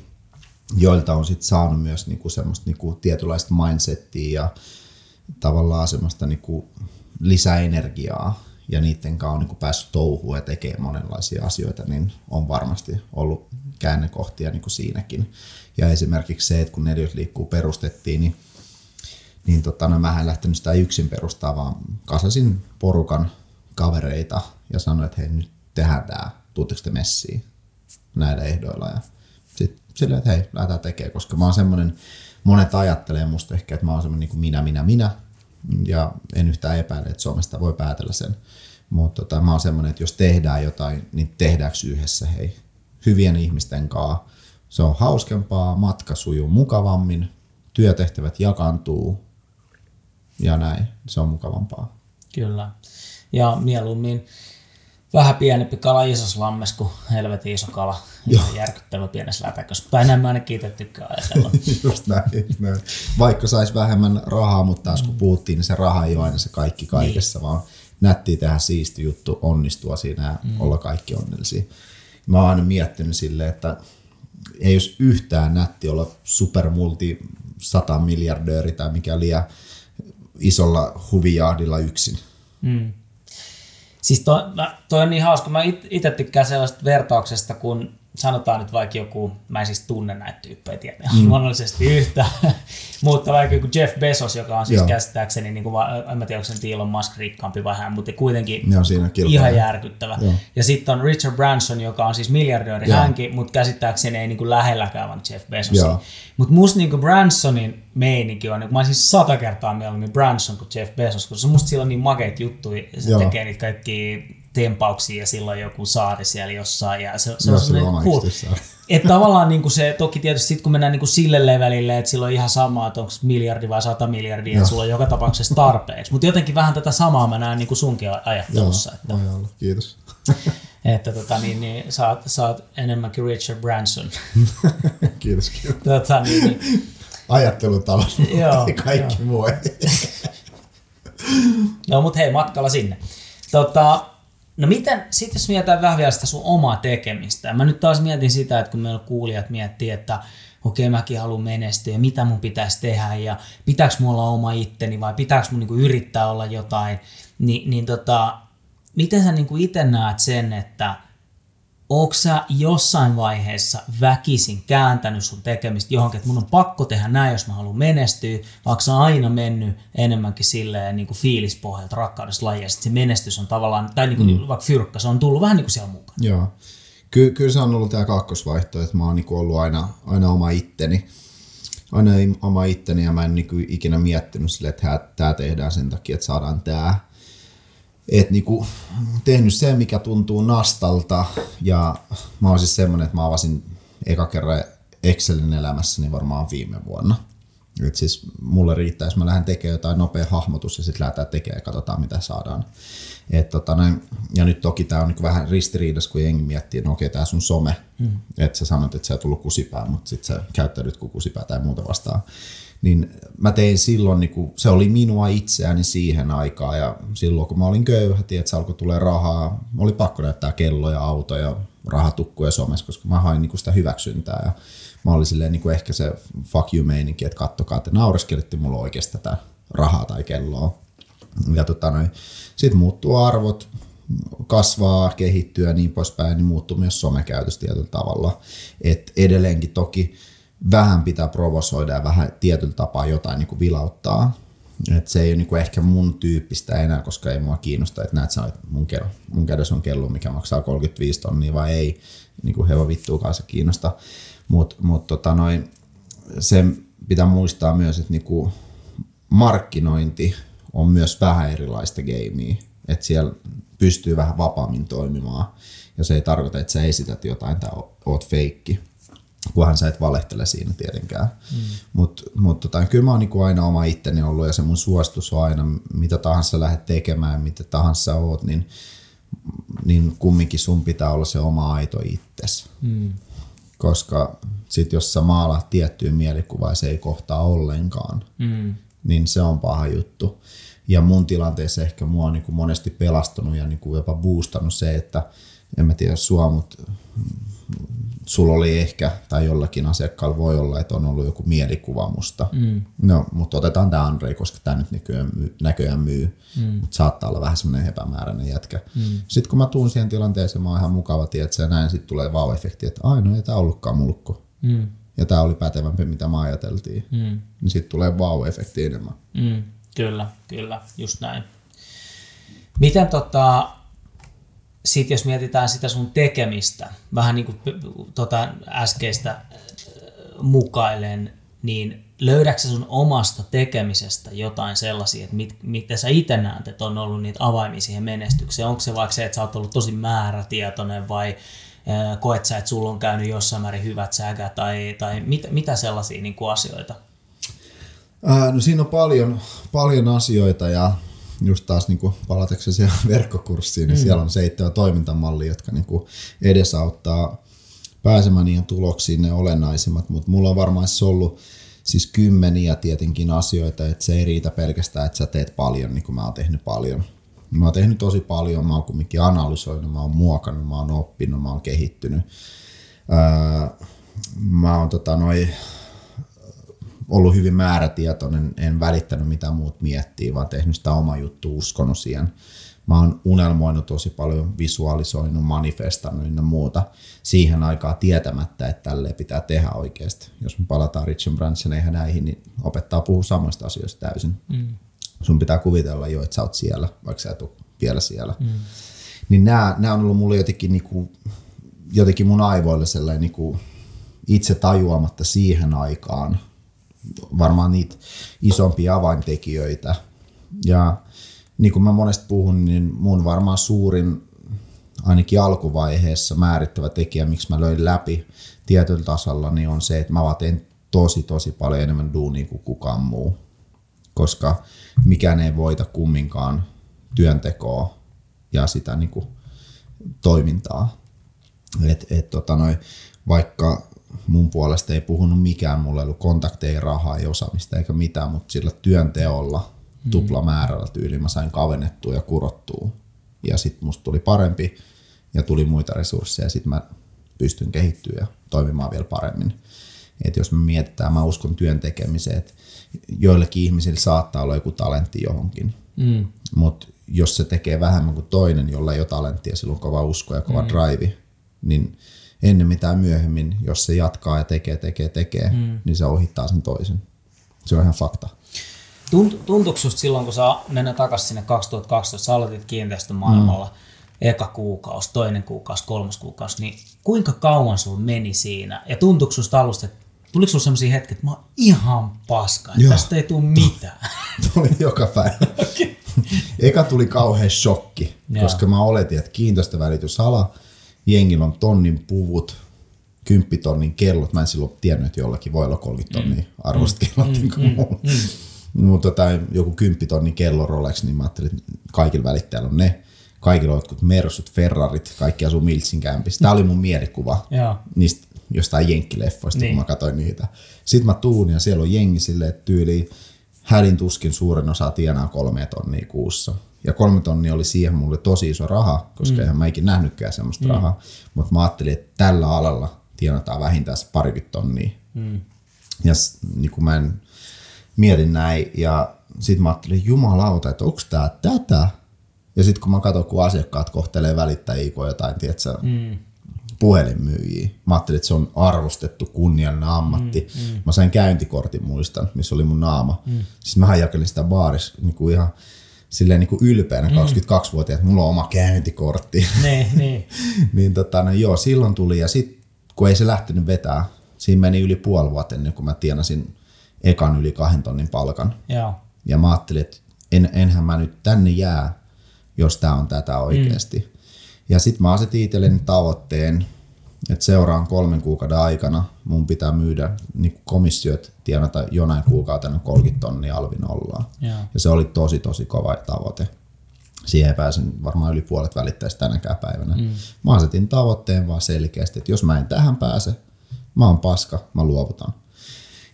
joilta on sitten saanut myös niinku semmoista niinku tietynlaista mindsettiä ja tavallaan semmoista niinku lisäenergiaa. ja niiden kanssa on niin kuin päässyt touhuun ja tekemään monenlaisia asioita, niin on varmasti ollut käännekohtia niin kuin siinäkin. Ja esimerkiksi se, että kun Neljät liikkuu perustettiin, niin, niin tota, no, mä en lähtenyt sitä yksin perustaa, vaan kasasin porukan kavereita ja sanoin, että hei nyt tehdään tämä, tuutteko te messiin näillä ehdoilla. Ja sitten silleen, että hei, lähdetään tekemään, koska mä oon semmoinen, monet ajattelee musta ehkä, että mä oon semmoinen niin kuin minä, minä, minä, ja en yhtään epäile, että Suomesta voi päätellä sen. Mutta tota, mä oon semmoinen, että jos tehdään jotain, niin tehdäänkö yhdessä hei, hyvien ihmisten kanssa. Se on hauskempaa, matka sujuu mukavammin, työtehtävät jakantuu ja näin. Se on mukavampaa. Kyllä. Ja mieluummin vähän pienempi kala isossa lammessa kuin helvetin iso kala. Joo. Järkyttävä pienessä lätäkössä. Tai näin mä ainakin itse tykkään ajatella. *laughs* just näin, just näin. Vaikka saisi vähemmän rahaa, mutta taas kun puhuttiin, niin se raha ei ole aina se kaikki kaikessa, niin. vaan nätti tehdä siisti juttu, onnistua siinä ja mm. olla kaikki onnellisia. Mä oon aina miettinyt silleen, että ei jos yhtään nätti olla supermulti 100 miljardööri tai mikä liian isolla huvijahdilla yksin. Mm. Siis toi, toi on niin hauska. Mä itse tykkään sellaista vertauksesta, kun sanotaan nyt vaikka joku, mä en siis tunne näitä tyyppejä tietää mm. luonnollisesti yhtä, *laughs* mutta vaikka joku Jeff Bezos, joka on siis Joo. käsittääkseni, niin kuin, en mä tiedä, onko sen Elon Musk rikkaampi vai hän, mutta kuitenkin Joo, siinä ihan järkyttävä. Joo. Ja sitten on Richard Branson, joka on siis miljardööri Joo. hänkin, mutta käsittääkseni ei niin kuin lähelläkään vaan Jeff Bezosin. Mutta musta niin kuin Bransonin meininki on, niin mä siis sata kertaa mieluummin Branson kuin Jeff Bezos, koska musta sillä on niin makeita juttuja, ja se Joo. tekee niitä kaikki tempauksia ja silloin joku saari siellä jossain. Ja se, se on sellainen cool. Että tavallaan niin kuin se, toki tietysti sit kun mennään niin kuin sille levelille, että sillä on ihan sama, että onko miljardi vai sata miljardia, että sulla on joka tapauksessa tarpeeksi. Mutta jotenkin vähän tätä samaa mä näen niin kuin sunkin ajattelussa. Joo, että, olla. Kiitos. *laughs* että tota, niin, niin, sä, oot, sä oot enemmänkin Richard Branson. *laughs* kiitos, kiitos. Tota, niin, niin. Ajattelutalo, joo, kaikki joo. muu *laughs* No mut hei, matkalla sinne. Tota, No miten, sitten jos mietitään vähän vielä sitä sun omaa tekemistä. Mä nyt taas mietin sitä, että kun meillä kuulijat miettii, että okei okay, mäkin haluan menestyä ja mitä mun pitäisi tehdä ja pitääkö mulla olla oma itteni vai pitääkö mun niinku yrittää olla jotain, niin, niin tota, miten sä niinku itse näet sen, että Onko sä jossain vaiheessa väkisin kääntänyt sun tekemistä johonkin, että mun on pakko tehdä näin, jos mä haluan menestyä, vai onko sä aina mennyt enemmänkin silleen niin kuin fiilispohjalta rakkaudesta lajia, se menestys on tavallaan, tai niin kuin mm. vaikka fyrkka, se on tullut vähän niin kuin siellä mukaan. Joo. Ky- kyllä se on ollut tämä kakkosvaihtoehto, että mä oon niin ollut aina, aina oma itteni. Aina oma itteni ja mä en niin kuin ikinä miettinyt sille, että tämä tehdään sen takia, että saadaan tämä et niinku, tehnyt sen, mikä tuntuu nastalta. Ja mä oon siis semmonen, että mä avasin eka kerran Excelin elämässäni varmaan viime vuonna. Et siis mulle riittää, jos mä lähden tekemään jotain nopea hahmotus ja sitten lähdetään tekemään ja katsotaan mitä saadaan. Et tota näin, ja nyt toki tämä on niinku vähän ristiriidassa, kun jengi miettii, että no okei, tämä sun some, mm. että sä sanot, että sä et tullut kusipää, mutta sitten sä käyttäydyt kuin kusipää tai muuta vastaan niin mä tein silloin, niin kuin, se oli minua itseäni siihen aikaan ja silloin kun mä olin köyhä, että alkoi tulee rahaa, oli pakko näyttää kelloja, autoja, rahatukkuja somessa, koska mä hain niin kuin sitä hyväksyntää ja mä olin silleen niin kuin ehkä se fuck you meininki, että kattokaa, että naureskelitte mulla oikeasti tätä rahaa tai kelloa. Ja tota noin, sit muuttuu arvot, kasvaa, kehittyy ja niin poispäin, niin muuttuu myös somekäytös tietyllä tavalla. Et edelleenkin toki vähän pitää provosoida ja vähän tietyllä tapaa jotain niin kuin vilauttaa. Et se ei ole niin kuin ehkä mun tyyppistä enää, koska ei mua kiinnosta, että näet sä, että mun, kello, mun kädessä on kello, mikä maksaa 35 tonnia vai ei. Niin kuin heva vittuukaan se kiinnosta. Mutta mut tota se pitää muistaa myös, että niinku markkinointi on myös vähän erilaista gamea. Että siellä pystyy vähän vapaammin toimimaan. Ja se ei tarkoita, että sä esität jotain tai oot feikki kunhan sä et valehtele siinä tietenkään. Mm. Mutta mut tota, kyllä mä oon niinku aina oma itteni ollut ja se mun suostus on aina, mitä tahansa lähdet tekemään, mitä tahansa oot, niin, niin kumminkin sun pitää olla se oma aito itsesi. Mm. Koska sit jos sä maalaat tiettyä mielikuvaa se ei kohtaa ollenkaan, mm. niin se on paha juttu. Ja mun tilanteessa ehkä mua on niinku monesti pelastunut ja niinku jopa boostannut se, että en mä tiedä sua, mutta sulla oli ehkä, tai jollakin asiakkaalla voi olla, että on ollut joku mielikuva musta. Mm. No, mutta otetaan tämä Andrei, koska tämä nyt näköjään myy, näköjään myy. Mm. Mutta saattaa olla vähän semmoinen epämääräinen jätkä. Mm. Sitten kun mä tuun siihen tilanteeseen, mä oon ihan mukava, tiedätkö, ja näin sitten tulee vau-efekti, että ainoa ei tämä ollutkaan mulkku. Mm. Ja tämä oli pätevämpi, mitä mä ajateltiin. Mm. Niin sitten tulee vau-efekti enemmän. Mm. Kyllä, kyllä, just näin. Miten tota, sitten jos mietitään sitä sun tekemistä, vähän niin kuin tota äskeistä äh, mukailen, niin löydätkö sun omasta tekemisestä jotain sellaisia, että mit, mitä sä itse näet, että on ollut niitä avaimia siihen menestykseen? Onko se vaikka se, että sä oot ollut tosi määrätietoinen vai äh, koet sä, että sulla on käynyt jossain määrin hyvät säkä tai, tai mit, mitä sellaisia niin kuin asioita? Ää, no siinä on paljon, paljon asioita ja just taas niin kuin palatakseni siihen *laughs* verkkokurssiin, niin mm. siellä on seitsemän toimintamallia, jotka niin kuin edesauttaa pääsemään niihin tuloksiin ne olennaisimmat, mutta mulla on varmaan ollut siis kymmeniä tietenkin asioita, että se ei riitä pelkästään, että sä teet paljon, niin kuin mä oon tehnyt paljon. Mä oon tehnyt tosi paljon, mä oon kumminkin analysoinut, mä oon muokannut, mä oon oppinut, mä oon kehittynyt. Öö, mä oon tota, noi, ollut hyvin määrätietoinen, en välittänyt mitä muut miettii, vaan tehnyt sitä oma juttu, uskonut siihen. Mä oon unelmoinut tosi paljon, visualisoinut, manifestannut ja muuta siihen aikaan tietämättä, että tälleen pitää tehdä oikeasti. Jos me palataan Richard Bransoneihin näihin, niin opettaa puhua samoista asioista täysin. Mm. Sun pitää kuvitella jo, että sä oot siellä, vaikka sä et ole vielä siellä. Mm. Niin nämä, nämä on ollut mulle jotenkin, niinku, jotenkin mun aivoille sellainen niinku, itse tajuamatta siihen aikaan – varmaan niitä isompia avaintekijöitä. Ja niin kuin mä monesti puhun, niin mun varmaan suurin, ainakin alkuvaiheessa määrittävä tekijä, miksi mä löin läpi tietyllä tasolla, niin on se, että mä teen tosi tosi paljon enemmän duunia kuin kukaan muu. Koska mikään ei voita kumminkaan työntekoa ja sitä niin kuin toimintaa. Et, et, tota noi, vaikka mun puolesta ei puhunut mikään, mulla ei ollut kontakteja, rahaa, ei osaamista eikä mitään, mutta sillä työnteolla mm. tupla määrällä tyyli mä sain kavennettua ja kurottua. Ja sitten musta tuli parempi ja tuli muita resursseja ja sitten mä pystyn kehittyä ja toimimaan vielä paremmin. Et jos me mietitään, mä uskon työn tekemiseen, että joillekin ihmisillä saattaa olla joku talentti johonkin, mm. mutta jos se tekee vähemmän kuin toinen, jolla ei ole talenttia, sillä on kova usko ja kova mm. drive, niin ennen mitään myöhemmin, jos se jatkaa ja tekee, tekee, tekee, mm. niin se ohittaa sen toisen. Se on ihan fakta. Tuntuuko just silloin, kun sä mennä takaisin sinne 2012, sä aloitit kiinteistömaailmalla, mm. eka kuukausi, toinen kuukausi, kolmas kuukausi, niin kuinka kauan sulla meni siinä? Ja tuntuuko susta alusta, että tuliko sulla sellaisia hetkiä, että mä oon ihan paska, että Joo. tästä ei tule mitään? tuli joka päivä. *laughs* okay. Eka tuli kauhean shokki, Joo. koska mä oletin, että kiinteistövälitysala – jengillä on tonnin puvut, kymppitonnin kellot. Mä en silloin tiennyt, että jollakin voi olla 30 tonnia mm. arvosta mm. kellot. Mm. Mm. Mm. Mutta tota, joku kymppitonnin kello Rolex, niin mä ajattelin, että kaikilla välittäjillä on ne. Kaikilla on jotkut Mersut, Ferrarit, kaikki asuu Miltsin kämpissä. Tämä oli mun mielikuva ja. niistä jostain jenkkileffoista, niin. kun mä katsoin niitä. Sitten mä tuun ja siellä on jengi silleen, että tyyli hädin tuskin suurin osa tienaa kolme tonnia kuussa. Ja kolme tonnia oli siihen mulle tosi iso raha, koska mm. eihän mä ikinä nähnytkään semmoista mm. rahaa. Mutta mä ajattelin, että tällä alalla tienataan vähintään se parikymmentä tonnia. Mm. Ja niin kun mä en mietin näin, ja sitten mä ajattelin, jumalauta, että onko tää tätä? Ja sitten kun mä katson, kun asiakkaat kohtelee välittäjiä kuin jotain, tiedätkö, mm. puhelinmyyjiä. Mä ajattelin, että se on arvostettu kunniallinen ammatti. Mm, mm. Mä sain käyntikortin muistan, missä oli mun naama. Mm. Siis mä jakelin sitä baarissa niin kuin ihan silleen niin kuin ylpeänä mm. 22-vuotiaat, mulla on oma käyntikortti. Ne, *laughs* niin. *laughs* niin tota, no joo, silloin tuli ja sitten kun ei se lähtenyt vetää, siinä meni yli puoli vuotta ennen kuin mä tienasin ekan yli kahden tonnin palkan. Joo. Ja mä ajattelin, että en, enhän mä nyt tänne jää, jos tää on tätä oikeasti. Mm. Ja sitten mä asetin itselleni tavoitteen, että seuraan kolmen kuukauden aikana mun pitää myydä niin komissiot tienata jonain kuukautena 30 tonnia alvin ollaan. Yeah. Ja se oli tosi tosi kova tavoite. Siihen pääsen varmaan yli puolet välittäisi tänäkään päivänä. Mm. Mä asetin tavoitteen vaan selkeästi, että jos mä en tähän pääse, mä oon paska, mä luovutan.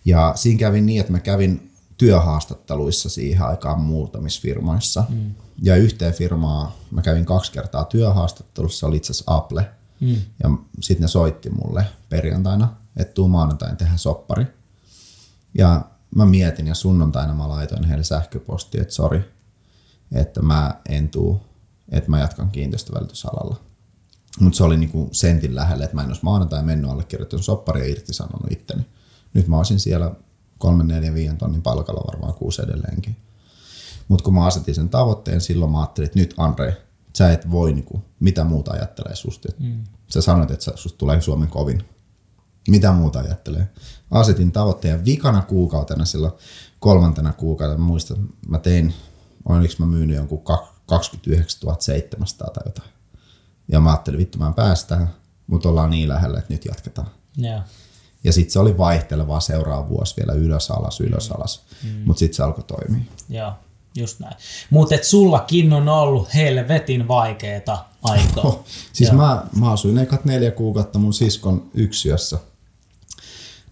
Ja siinä kävi niin, että mä kävin työhaastatteluissa siihen aikaan muutamissa firmoissa. Mm. Ja yhteen firmaa mä kävin kaksi kertaa työhaastattelussa, oli itse asiassa Apple – Mm. Ja sitten ne soitti mulle perjantaina, että tuu maanantain tehdä soppari. Ja mä mietin ja sunnuntaina mä laitoin heille sähköpostia, että sori, että mä en tuu, että mä jatkan kiinteistövälitysalalla. Mutta se oli niinku sentin lähelle, että mä en olisi maanantai mennyt allekirjoittanut soppari ja irtisanonut itteni. Nyt mä olisin siellä 3, 4, 5 tonnin palkalla varmaan kuusi edelleenkin. Mutta kun mä asetin sen tavoitteen, silloin mä ajattelin, että nyt Andre, sä et voi, niinku, mitä muuta ajattelee susta. Mm. Sä sanoit, että susta tulee Suomen kovin. Mitä muuta ajattelee? Asetin tavoitteen vikana kuukautena silloin kolmantena kuukautena. Mä muistan, mä tein, oliko mä myynyt jonkun 29 700 tai jotain. Ja mä ajattelin, vittu mä en päästä, mutta ollaan niin lähellä, että nyt jatketaan. Yeah. Ja sitten se oli vaihtelevaa seuraava vuosi vielä ylös alas, ylös alas. Mm. Mutta sitten se alkoi toimia. Joo, just näin. Mutta sullakin on ollut helvetin vaikeeta aikaa. Oh, siis mä, mä asuin ekat neljä kuukautta mun siskon yksiössä.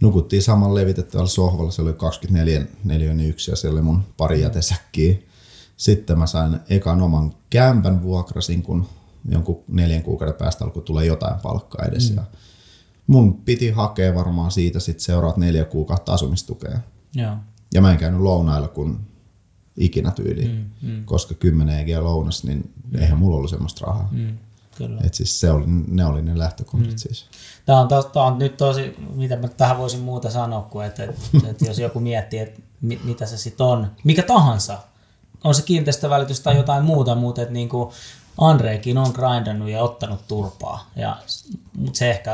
Nukuttiin saman levitettävällä sohvalla, se oli 24 neliöinen yksiö, se oli mun pari jätesäkkiä. Sitten mä sain ekan oman kämpän vuokrasin, kun jonkun neljän kuukauden päästä alkoi tulla jotain palkkaa edes. Mm. Ja mun piti hakea varmaan siitä sit seuraavat neljä kuukautta asumistukea. Joo. Ja mä en käynyt lounailla kun ikinä tyyliin, mm, mm. koska 10 EG lounas, niin mm. eihän mulla ollut semmoista rahaa. Mm, kyllä. Et siis se oli, ne oli ne lähtökohdat mm. siis. Tämä on, tämä on nyt tosi, mitä mä tähän voisin muuta sanoa, kuin että, että, että jos joku miettii, että mit, mitä se sitten on, mikä tahansa, on se kiinteistövälitys tai jotain muuta, mutta että niin kuin Andreekin on grindannut ja ottanut turpaa, ja, mutta se ehkä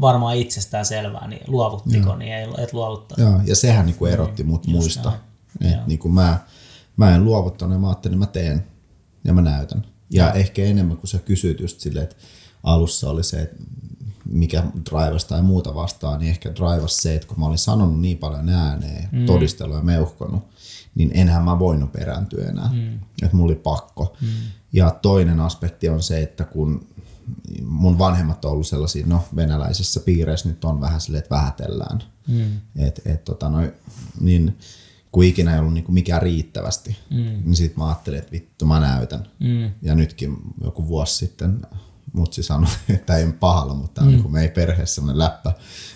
varmaan itsestään selvää, niin luovuttiko, Joo. niin ei et luovuttanut. Joo, ja sehän niin kuin erotti mut Just muista. Et niin kuin mä, mä en luovuttanut ja mä ajattelin, että mä teen ja mä näytän. Ja Joo. ehkä enemmän kuin sä kysyt just silleen, että alussa oli se, että mikä drivas tai muuta vastaan, niin ehkä drivas se, että kun mä olin sanonut niin paljon ääneen, mm. todistellut ja meuhkonut, niin enhän mä voinut perääntyä enää. Mm. Että mulla oli pakko. Mm. Ja toinen aspekti on se, että kun mun vanhemmat on ollut sellaisia, no venäläisissä piireissä nyt on vähän silleen, että vähätellään. Mm. Et, et, tota, no, niin kun ikinä ei ollut niinku mikään riittävästi, mm. niin sit mä ajattelin, että vittu mä näytän. Mm. Ja nytkin joku vuosi sitten mutsi sanoi, *laughs* että ei ole pahalla, mutta mm. on niin ei perheessä sellainen läppä,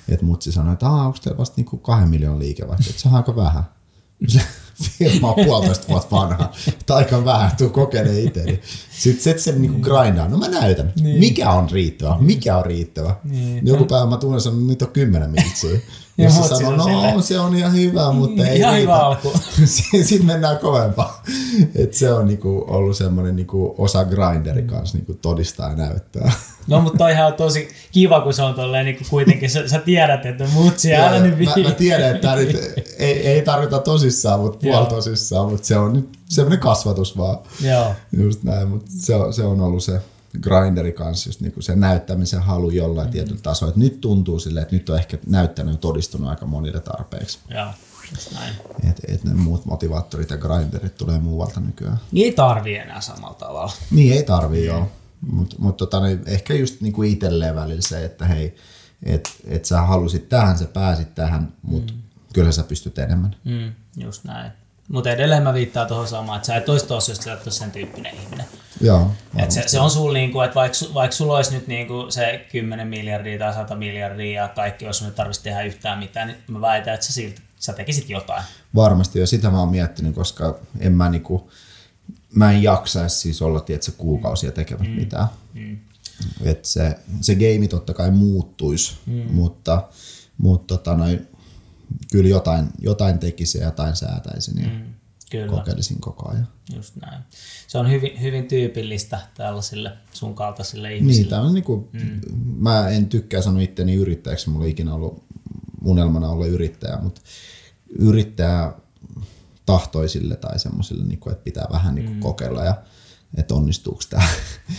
että mutsi sanoi, että onko teillä vasta niinku kahden miljoonan liikevaihto, että se on aika vähän. *laughs* firma on puolitoista vuotta vanha, tai aika vähän, tuu kokeilemaan itse. Niin Sitten se, sen niinku grindaa, no mä näytän, niin. mikä on riittävä, mikä on riittävä. Niin. Joku päivä mä tunnen sanon, että nyt on kymmenen mitsiä. Ja se sanoo, no sille. se on ihan hyvä, mutta mm, ei Ihan hyvä alku. *laughs* Sitten mennään kovempaa. Et se on niinku ollut semmoinen niinku osa grinderi kanssa niinku todistaa ja näyttää. *laughs* No mutta toihan on tosi kiva, kun se on tolleen niinku kuitenkin, sä, sä tiedät, että mutsi älä nyt mä, mä, tiedän, että *laughs* nyt ei, ei tarvita tosissaan, mutta puol tosissaan, mutta se on nyt semmoinen kasvatus vaan. Joo. Just näin, mutta se, se on ollut se grinderi kanssa just niinku se näyttämisen halu jollain mm-hmm. tietyllä tasolla. Et nyt tuntuu sille, että nyt on ehkä näyttänyt ja todistunut aika monille tarpeeksi. Joo, just näin. Et, et ne muut motivaattorit ja grinderit tulee muualta nykyään. Niin ei tarvii enää samalla tavalla. Niin ei tarvii joo. Mutta mut tota, niin ehkä just niinku itselleen välillä se, että hei, että et sä halusit tähän, sä pääsit tähän, mutta mm. kyllä sä pystyt enemmän. Mm, just näin. Mutta edelleen mä viittaan tuohon samaan, että sä et olisi tossa, jos sä et sen tyyppinen ihminen. Joo. Et se, se, on sulla niinku, että vaikka, vaikka sulla olisi nyt niinku se 10 miljardia tai 100 miljardia ja kaikki, jos nyt tarvitsisi tehdä yhtään mitään, niin mä väitän, että sä, silti, sä tekisit jotain. Varmasti, ja sitä mä oon miettinyt, koska en mä niinku, mä en jaksaisi siis olla tietysti kuukausia tekemät mm. mitään. Mm. Et se, se game totta kai muuttuisi, mm. mutta, mutta tota noin, kyllä jotain, jotain tekisi ja jotain säätäisin ja mm, kyllä. kokeilisin koko ajan. Just näin. Se on hyvin, hyvin tyypillistä tällaisille sun kaltaisille ihmisille. Niin, on niin kuin, mm. mä en tykkää sanoa itteni yrittäjäksi, mulla ei ikinä ollut unelmana olla yrittäjä, mutta yrittää tahtoisille tai semmoisille, niin että pitää vähän niin kuin mm. kokeilla ja että onnistuuko tämä.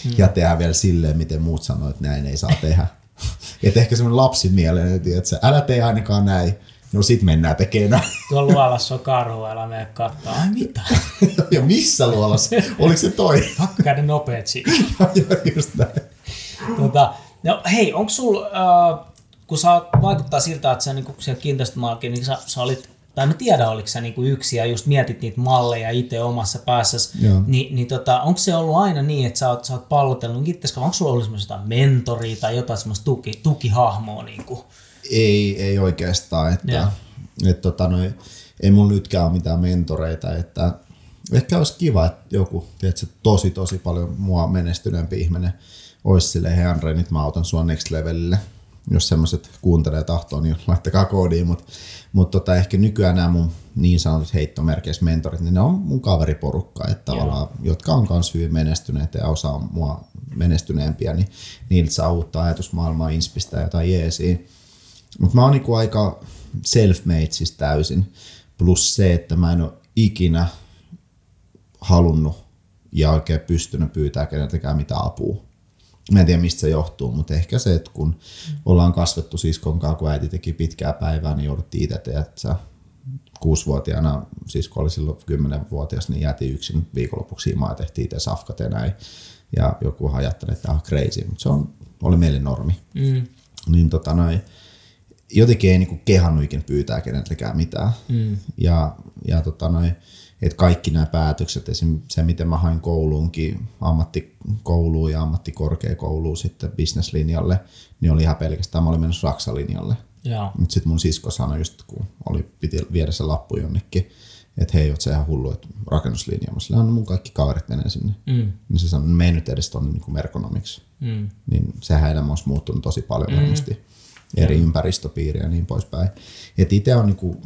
Mm. ja tehdä vielä silleen, miten muut sanoo, että näin ei saa tehdä. että ehkä semmoinen lapsin mieleen, että älä tee ainakaan näin, No sit mennään tekemään. Tuolla luolassa on karhu, älä mene katsoa. Ai mitä? *laughs* ja missä luolassa? Oliko se toi? *laughs* Pakko käydä nopeetsi. *laughs* just näin. Tota, no hei, onko sul, äh, kun sä vaikuttaa siltä, että sä niin siellä kiinteistömaakin, niin sä, sä olit tai mä tiedän oliko sä niinku yksi ja just mietit niitä malleja itse omassa päässäsi, niin, niin tota, onko se ollut aina niin, että sä oot, sä oot pallotellut itse, onko sulla ollut semmoista mentoria tai jotain semmoista tuki, tukihahmoa? Niinku? Ei, ei oikeastaan, että, että tota, noi, ei mun nytkään ole mitään mentoreita, että ehkä olisi kiva, että joku, tiedätkö, tosi tosi paljon mua menestyneempi ihminen olisi silleen, Henry, nyt mä autan sua next levelille. Jos semmoiset kuuntelee tahtoa, niin laittakaa koodiin, mutta mut tota, ehkä nykyään nämä mun niin sanotut heittomerkeissä mentorit, niin ne on mun kaveriporukka, että tavallaan, jotka on myös hyvin menestyneitä ja osa on mua menestyneempiä, niin niiltä saa uutta ajatusmaailmaa, inspistä jotain jeesiin. Mutta mä oon niinku aika self-made siis täysin. Plus se, että mä en ole ikinä halunnut ja oikein pystynyt pyytää keneltäkään mitään apua. Mä en tiedä mistä se johtuu, mutta ehkä se, että kun ollaan kasvettu siskon kanssa, kun äiti teki pitkää päivää, niin jouduttiin itse tehdä kuusivuotiaana, siis kun oli silloin kymmenenvuotias, niin jäätiin yksin viikonlopuksi himaan ja tehtiin itse safkat ja näin. Ja joku ajatteli, että tämä on crazy, mutta se on, oli meille normi. Mm. Niin tota noin, jotenkin ei niinku kehannut ikin pyytää keneltäkään mitään. Mm. Ja, ja tota noin, että kaikki nämä päätökset, esimerkiksi se miten mä hain kouluunkin, ammattikouluun ja ammattikorkeakouluun sitten bisneslinjalle, niin oli ihan pelkästään, mä olin mennyt Saksa-linjalle. Mutta sitten mun sisko sanoi just, kun oli, piti viedä se lappu jonnekin, että hei, oot sä ihan hullu, että rakennuslinja. Mä sillä mun kaikki kaverit menee sinne. Mm. Niin se sanoi, me ei nyt edes tonne niin merkonomiksi. Mm. Niin sehän elämä olisi muuttunut tosi paljon mm. varmasti. Eri ympäristöpiiriä ja niin poispäin. Että itse on niin kuin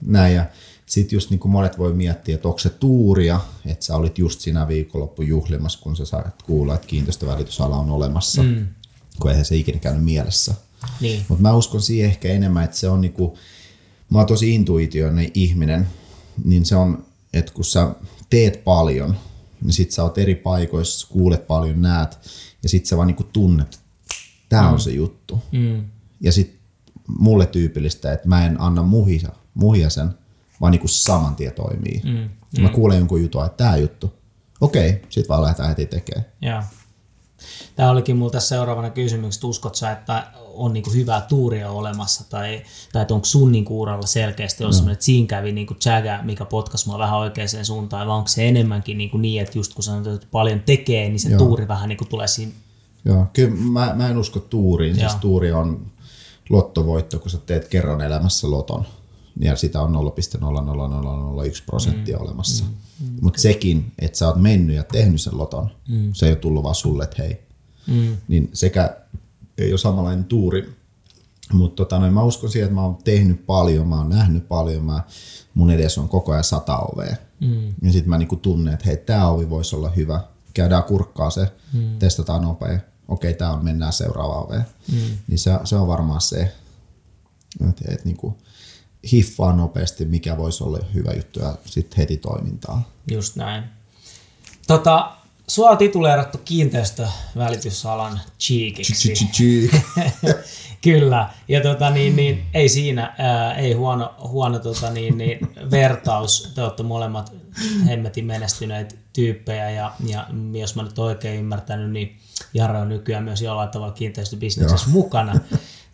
näin ja sitten just niin kuin monet voi miettiä, että onko se tuuria, että sä olit just siinä viikonloppu juhlimassa, kun sä saat kuulla, että kiinteistövälitysala on olemassa, mm. kun eihän se ikinä käynyt mielessä. Niin. Mutta mä uskon siihen ehkä enemmän, että se on niinku, mä oon tosi intuitioinen ihminen, niin se on, että kun sä teet paljon, niin sit sä oot eri paikoissa, kuulet paljon, näet, ja sit sä vaan niinku tunnet, tää mm. on se juttu. Mm. Ja sit mulle tyypillistä, että mä en anna muhia, muhia sen, vaan niin kuin saman tien toimii. Mm, mm. Mä kuulen jonkun jutun, että tämä juttu, okei, sit vaan lähdetään heti tekemään. Joo. Tämä olikin mulla tässä seuraavana kysymys, uskot sä, että on niinku hyvää tuuria olemassa, tai, tai että onko sun niinku uralla selkeästi ollut no. sellainen, että siinä kävi niinku jägä, mikä potkasi mua vähän oikeaan suuntaan, vai onko se enemmänkin niinku niin, että just kun sanotaan, että paljon tekee, niin se Joo. tuuri vähän niinku tulee siinä. Joo, kyllä mä, mä en usko tuuriin, siis Joo. siis tuuri on lottovoitto, kun sä teet kerran elämässä loton ja sitä on 0,00001 prosenttia mm. olemassa. Mm. Mm. Mutta sekin, että sä oot mennyt ja tehnyt sen loton, mm. se ei ole tullut vaan sulle, että hei. Mm. Niin sekä ei ole samanlainen tuuri, mutta tota, no, mä uskon siihen, että mä oon tehnyt paljon, mä oon nähnyt paljon, mä, mun edes on koko ajan sata ovea. Mm. Ja sitten mä niinku tunnen, että hei, tämä ovi voisi olla hyvä. Käydään kurkkaa se, mm. testataan nopea. Okei, tämä on, mennään seuraavaan oveen. Mm. Niin se, se on varmaan se, että et, niinku, hiffaa nopeasti, mikä voisi olla hyvä juttu ja sitten heti toimintaa. Just näin. Tota, sua on tituleerattu kiinteistövälitysalan cheekiksi. *laughs* Kyllä, ja tota, niin, niin, ei siinä, ää, ei huono, huono tota, niin, niin, vertaus. Te olette molemmat hemmetin menestyneitä tyyppejä, ja, ja jos mä nyt oikein ymmärtänyt, niin Jare on nykyään myös jollain tavalla kiinteistöbisneksessä mukana.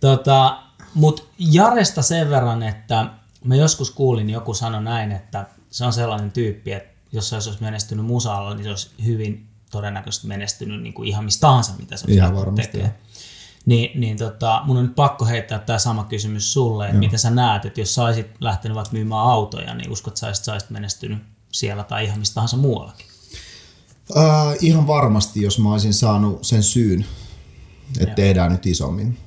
Tota, mutta Jaresta sen verran, että mä joskus kuulin joku sano näin, että se on sellainen tyyppi, että jos se olisi menestynyt musaalla, niin se olisi hyvin todennäköisesti menestynyt niin kuin ihan mistä tahansa, mitä se olisi tekee. Niin, niin tota, mun on nyt pakko heittää tämä sama kysymys sulle, että mitä sä näet, että jos saisit lähtenyt vaikka myymään autoja, niin uskot, että saisit, saisit menestynyt siellä tai ihan mistä tahansa muuallakin? Uh, ihan varmasti, jos mä olisin saanut sen syyn, että Joo. tehdään nyt isommin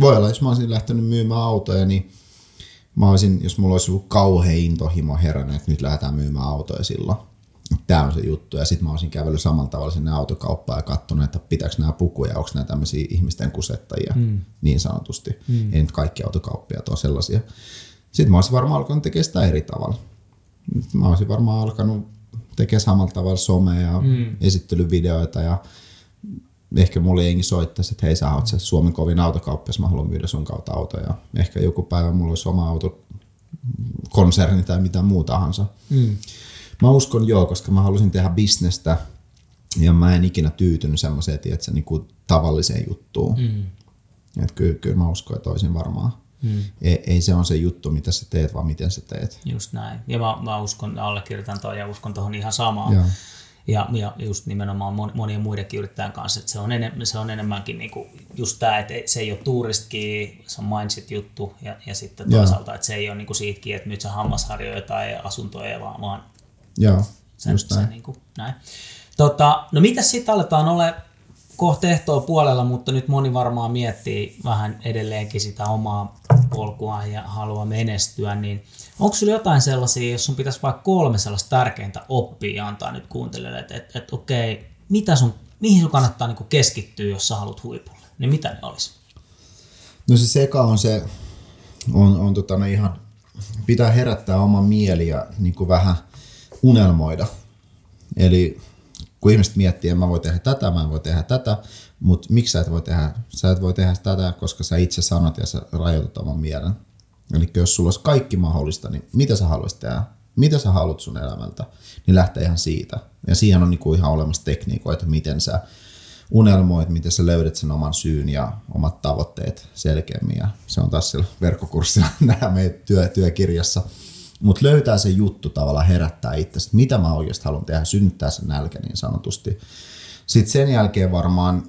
voi olla, jos mä olisin lähtenyt myymään autoja, niin mä olisin, jos mulla olisi ollut kauhean intohimo herännyt, että nyt lähdetään myymään autoja silloin. Tämä on se juttu. Ja sitten mä olisin kävellyt samalla tavalla sinne autokauppaan ja katsonut, että pitääkö nämä pukuja, onko nämä tämmöisiä ihmisten kusettajia mm. niin sanotusti. Mm. Ei nyt kaikki autokauppiat ole sellaisia. Sitten mä olisin varmaan alkanut tekemään sitä eri tavalla. Mä olisin varmaan alkanut tekemään samalla tavalla somea ja mm. esittelyvideoita ja ehkä mulle jengi soittaisi, että hei sä oot se Suomen kovin autokauppa, jos mä haluan myydä sun kautta autoja. Ehkä joku päivä mulla olisi oma auto konserni tai mitä muu tahansa. Mm. Mä uskon joo, koska mä halusin tehdä bisnestä ja mä en ikinä tyytynyt semmoiseen, että niin kuin tavalliseen juttuun. Mm. Että kyllä, kyllä mä uskon, että olisin varmaan Hmm. Ei, ei se on se juttu, mitä sä teet, vaan miten sä teet. Just näin. Ja mä, mä uskon, allekirjoitan toi ja uskon tuohon ihan samaan. Ja. Ja, ja just nimenomaan monien muidenkin yrittäjän kanssa, että se on, enem, se on enemmänkin niinku just tämä, että se ei ole tuuristkin, se on mindset-juttu ja, ja sitten toisaalta, että se ei ole niinku siitäkin, että nyt se hammasharjoja tai asuntoja, vaan, vaan Joo, sen, just näin. Se, niinku, näin. Tota, no mitä sitten aletaan ole kohta ehtoa puolella, mutta nyt moni varmaan miettii vähän edelleenkin sitä omaa polkua ja haluaa menestyä, niin onko sinulla jotain sellaisia, jos sun pitäisi vaikka kolme sellaista tärkeintä oppia antaa nyt kuuntelijoille, että et, et, okei, mitä sun, mihin sun kannattaa niin keskittyä, jos sä haluat huipulle, niin mitä ne olisi? No se seka on se, on, on tota, no ihan, pitää herättää oma mieli ja niin kuin vähän unelmoida. Eli kun ihmiset miettii, että mä voin tehdä tätä, mä voin tehdä tätä, mutta miksi sä et voi tehdä? Sä et voi tehdä tätä, koska sä itse sanot ja sä rajoitat oman mielen. Eli jos sulla olisi kaikki mahdollista, niin mitä sä haluaisit tehdä? Mitä sä haluat sun elämältä? Niin lähtee ihan siitä. Ja siihen on niinku ihan olemassa tekniikoita, miten sä unelmoit, miten sä löydät sen oman syyn ja omat tavoitteet selkeämmin. Ja se on taas siellä verkkokurssilla *laughs* nämä meidän työ, työkirjassa. Mutta löytää se juttu tavallaan herättää itse, mitä mä oikeasti haluan tehdä, synnyttää sen nälkä niin sanotusti. Sitten sen jälkeen varmaan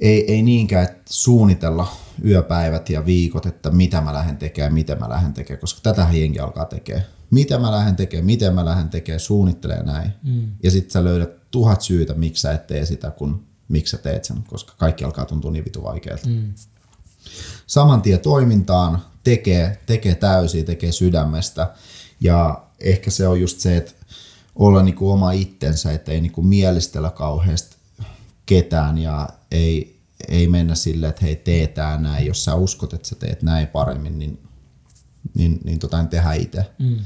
ei, ei niinkään että suunnitella yöpäivät ja viikot, että mitä mä lähden tekemään, miten mä lähden tekemään, koska tätä jengi alkaa tekemään. Mitä mä lähden tekemään, miten mä lähden tekemään, suunnittelee näin. Mm. Ja sitten sä löydät tuhat syytä, miksi sä et tee sitä, kun miksi sä teet sen, koska kaikki alkaa tuntua niin vitu vaikealta. Mm. Saman tien toimintaan, tekee, tekee täysin, tekee sydämestä. Ja ehkä se on just se, että olla niinku oma itsensä, että ei niinku mielistellä kauheasti ketään ja ei, ei mennä silleen, että hei tee tää näin. Jos sä uskot, että sä teet näin paremmin, niin, niin, niin tota, niin tehdä itse. Mm.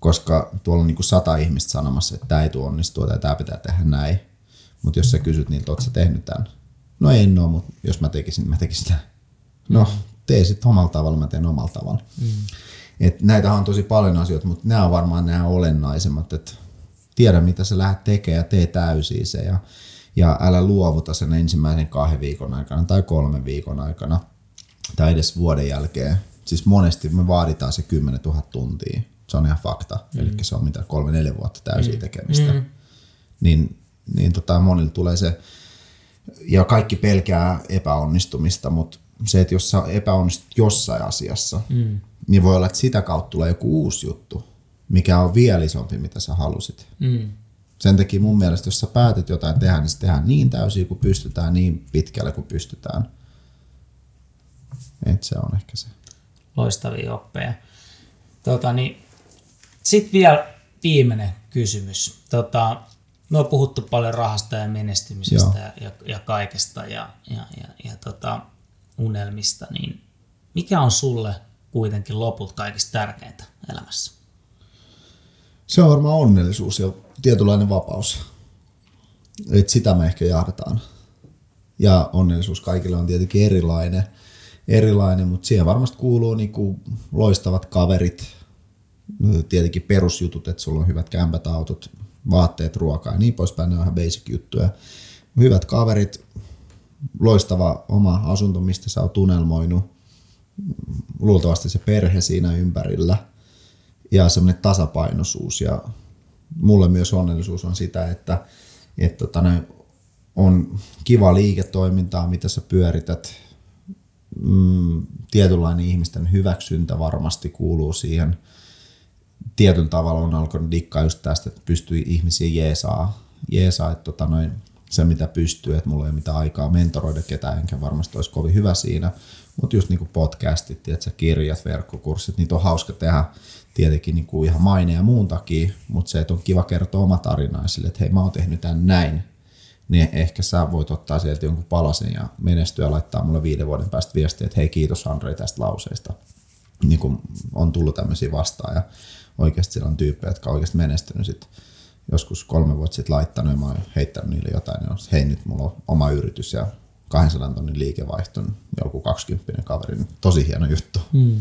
Koska tuolla on niinku sata ihmistä sanomassa, että tämä ei tuo onnistua tai tämä pitää tehdä näin. Mutta jos sä kysyt niiltä, oot sä tehnyt tämän? No en ole, mutta jos mä tekisin, niin mä tekisin tämän. No, tee sitten omalla tavalla, mä teen omalla tavalla. Mm. Et näitä on tosi paljon asioita, mutta nämä on varmaan nämä olennaisemmat, että tiedä mitä sä lähdet tekemään ja tee täysin se ja, ja älä luovuta sen ensimmäisen kahden viikon aikana tai kolmen viikon aikana tai edes vuoden jälkeen. Siis monesti me vaaditaan se 10 000 tuntia. Se on ihan fakta. Mm. Eli se on mitä kolme, neljä vuotta täysin mm. tekemistä. Mm. Niin, niin tota, monille tulee se, ja kaikki pelkää epäonnistumista, mutta se, että jos sä epäonnistut jossain asiassa, mm. niin voi olla, että sitä kautta tulee joku uusi juttu, mikä on vielä isompi, mitä sä halusit. Mm. Sen takia mun mielestä, jos sä päätet jotain tehdä, niin se tehdään niin täysin kuin pystytään, niin pitkälle kuin pystytään. Et se on ehkä se. Loistavia oppeja. Tota, niin, Sitten vielä viimeinen kysymys. Tota, me on puhuttu paljon rahasta ja menestymisestä ja, ja, ja kaikesta. Ja, ja, ja, ja tota, unelmista, niin mikä on sulle kuitenkin loput kaikista tärkeintä elämässä? Se on varmaan onnellisuus ja tietynlainen vapaus. Et sitä me ehkä jahdataan. Ja onnellisuus kaikille on tietenkin erilainen, erilainen mutta siihen varmasti kuuluu niinku loistavat kaverit, tietenkin perusjutut, että sulla on hyvät kämpät, autot, vaatteet, ruokaa ja niin poispäin, ne on ihan basic juttuja. Hyvät kaverit, loistava oma asunto, mistä sä oot tunnelmoinut, luultavasti se perhe siinä ympärillä ja semmoinen tasapainoisuus ja mulle myös onnellisuus on sitä, että, että tota, on kiva liiketoimintaa, mitä sä pyörität. Mm, tietynlainen ihmisten hyväksyntä varmasti kuuluu siihen. Tietyllä tavalla on alkanut dikkaa just tästä, että pystyy ihmisiä jeesaa, jeesaa että tota noin, se, mitä pystyy, että mulla ei ole mitään aikaa mentoroida ketään, enkä varmasti olisi kovin hyvä siinä. Mutta just niin kuin podcastit, tiedätkö, kirjat, verkkokurssit, niitä on hauska tehdä tietenkin niin kuin ihan maine ja muun takia, mutta se, että on kiva kertoa oma tarina sille, että hei mä oon tehnyt tämän näin, niin ehkä sä voit ottaa sieltä jonkun palasen ja menestyä ja laittaa mulle viiden vuoden päästä viestiä, että hei kiitos Andrei tästä lauseesta. Niin on tullut tämmöisiä vastaan ja oikeasti siellä on tyyppejä, jotka on oikeasti menestynyt sitten joskus kolme vuotta sitten laittanut ja mä oon heittänyt niille jotain, niin on, hei nyt mulla on oma yritys ja 200 tonnin liikevaihto, joku 20 kaveri, niin tosi hieno juttu. Mm.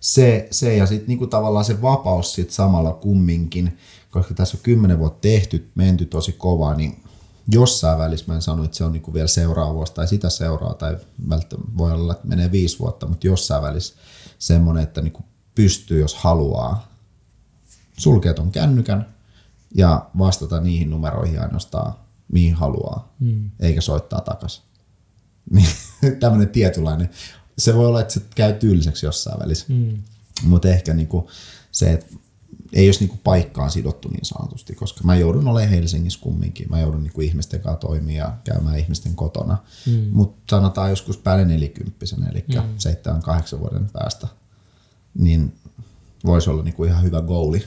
Se, se ja sitten niinku tavallaan se vapaus sit samalla kumminkin, koska tässä on kymmenen vuotta tehty, menty tosi kovaa, niin jossain välissä mä en sano, että se on niinku vielä seuraava vuosi tai sitä seuraa, tai välttämättä voi olla, että menee viisi vuotta, mutta jossain välissä semmoinen, että niinku pystyy, jos haluaa, sulkea ton kännykän ja vastata niihin numeroihin ainoastaan, mihin haluaa, mm. eikä soittaa takaisin. *laughs* Niin, tämmöinen tietynlainen. Se voi olla, että se käy tyyliseksi jossain välissä, mm. mutta ehkä niinku se, että ei olisi niinku paikkaan sidottu niin sanotusti, koska mä joudun olemaan Helsingissä kumminkin. Mä joudun niinku ihmisten kanssa toimia ja käymään ihmisten kotona. Mm. Mutta sanotaan joskus päälle nelikymppisenä, eli mm. seitsemän, kahdeksan vuoden päästä, niin voisi olla niinku ihan hyvä goali.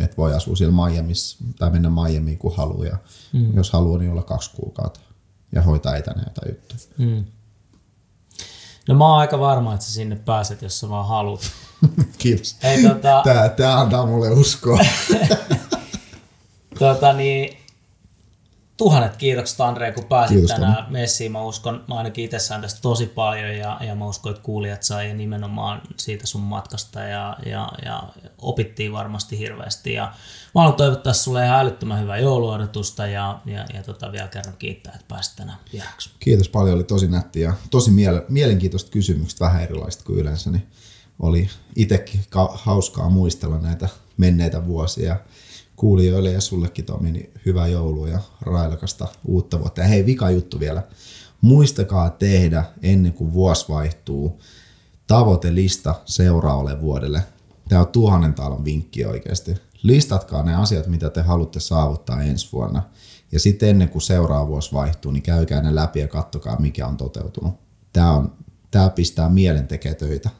Että voi asua siellä Miamiissa tai mennä Miamiin kun haluaa. Ja mm. jos haluaa, niin olla kaksi kuukautta ja hoitaa etänä jotain juttuja. Mm. No mä oon aika varma, että sä sinne pääset, jos sä vaan haluat. *laughs* Kiitos. Hei, tota... tää, tää antaa mulle uskoa. *laughs* tota, niin, tuhannet kiitokset Andre, kun pääsit Kiitos, tänään messiin. Mä uskon, mä ainakin itse sain tästä tosi paljon ja, ja mä uskon, että kuulijat sai nimenomaan siitä sun matkasta ja, ja, ja opittiin varmasti hirveästi. Ja mä haluan toivottaa sulle ihan älyttömän hyvää jouluodotusta ja, ja, ja tota, vielä kerran kiittää, että pääsit tänään vieraksi. Kiitos paljon, oli tosi nätti ja tosi miele- mielenkiintoista kysymykset, vähän erilaista kuin yleensä. Niin oli itsekin hauskaa muistella näitä menneitä vuosia kuulijoille ja sullekin Tomi, niin hyvää joulua ja railakasta uutta vuotta. Ja hei, vika juttu vielä. Muistakaa tehdä ennen kuin vuosi vaihtuu tavoitelista seuraavalle vuodelle. Tämä on tuhannen talon vinkki oikeasti. Listatkaa ne asiat, mitä te haluatte saavuttaa ensi vuonna. Ja sitten ennen kuin seuraava vuosi vaihtuu, niin käykää ne läpi ja kattokaa, mikä on toteutunut. Tämä, on, tämä pistää mielen tekee töitä.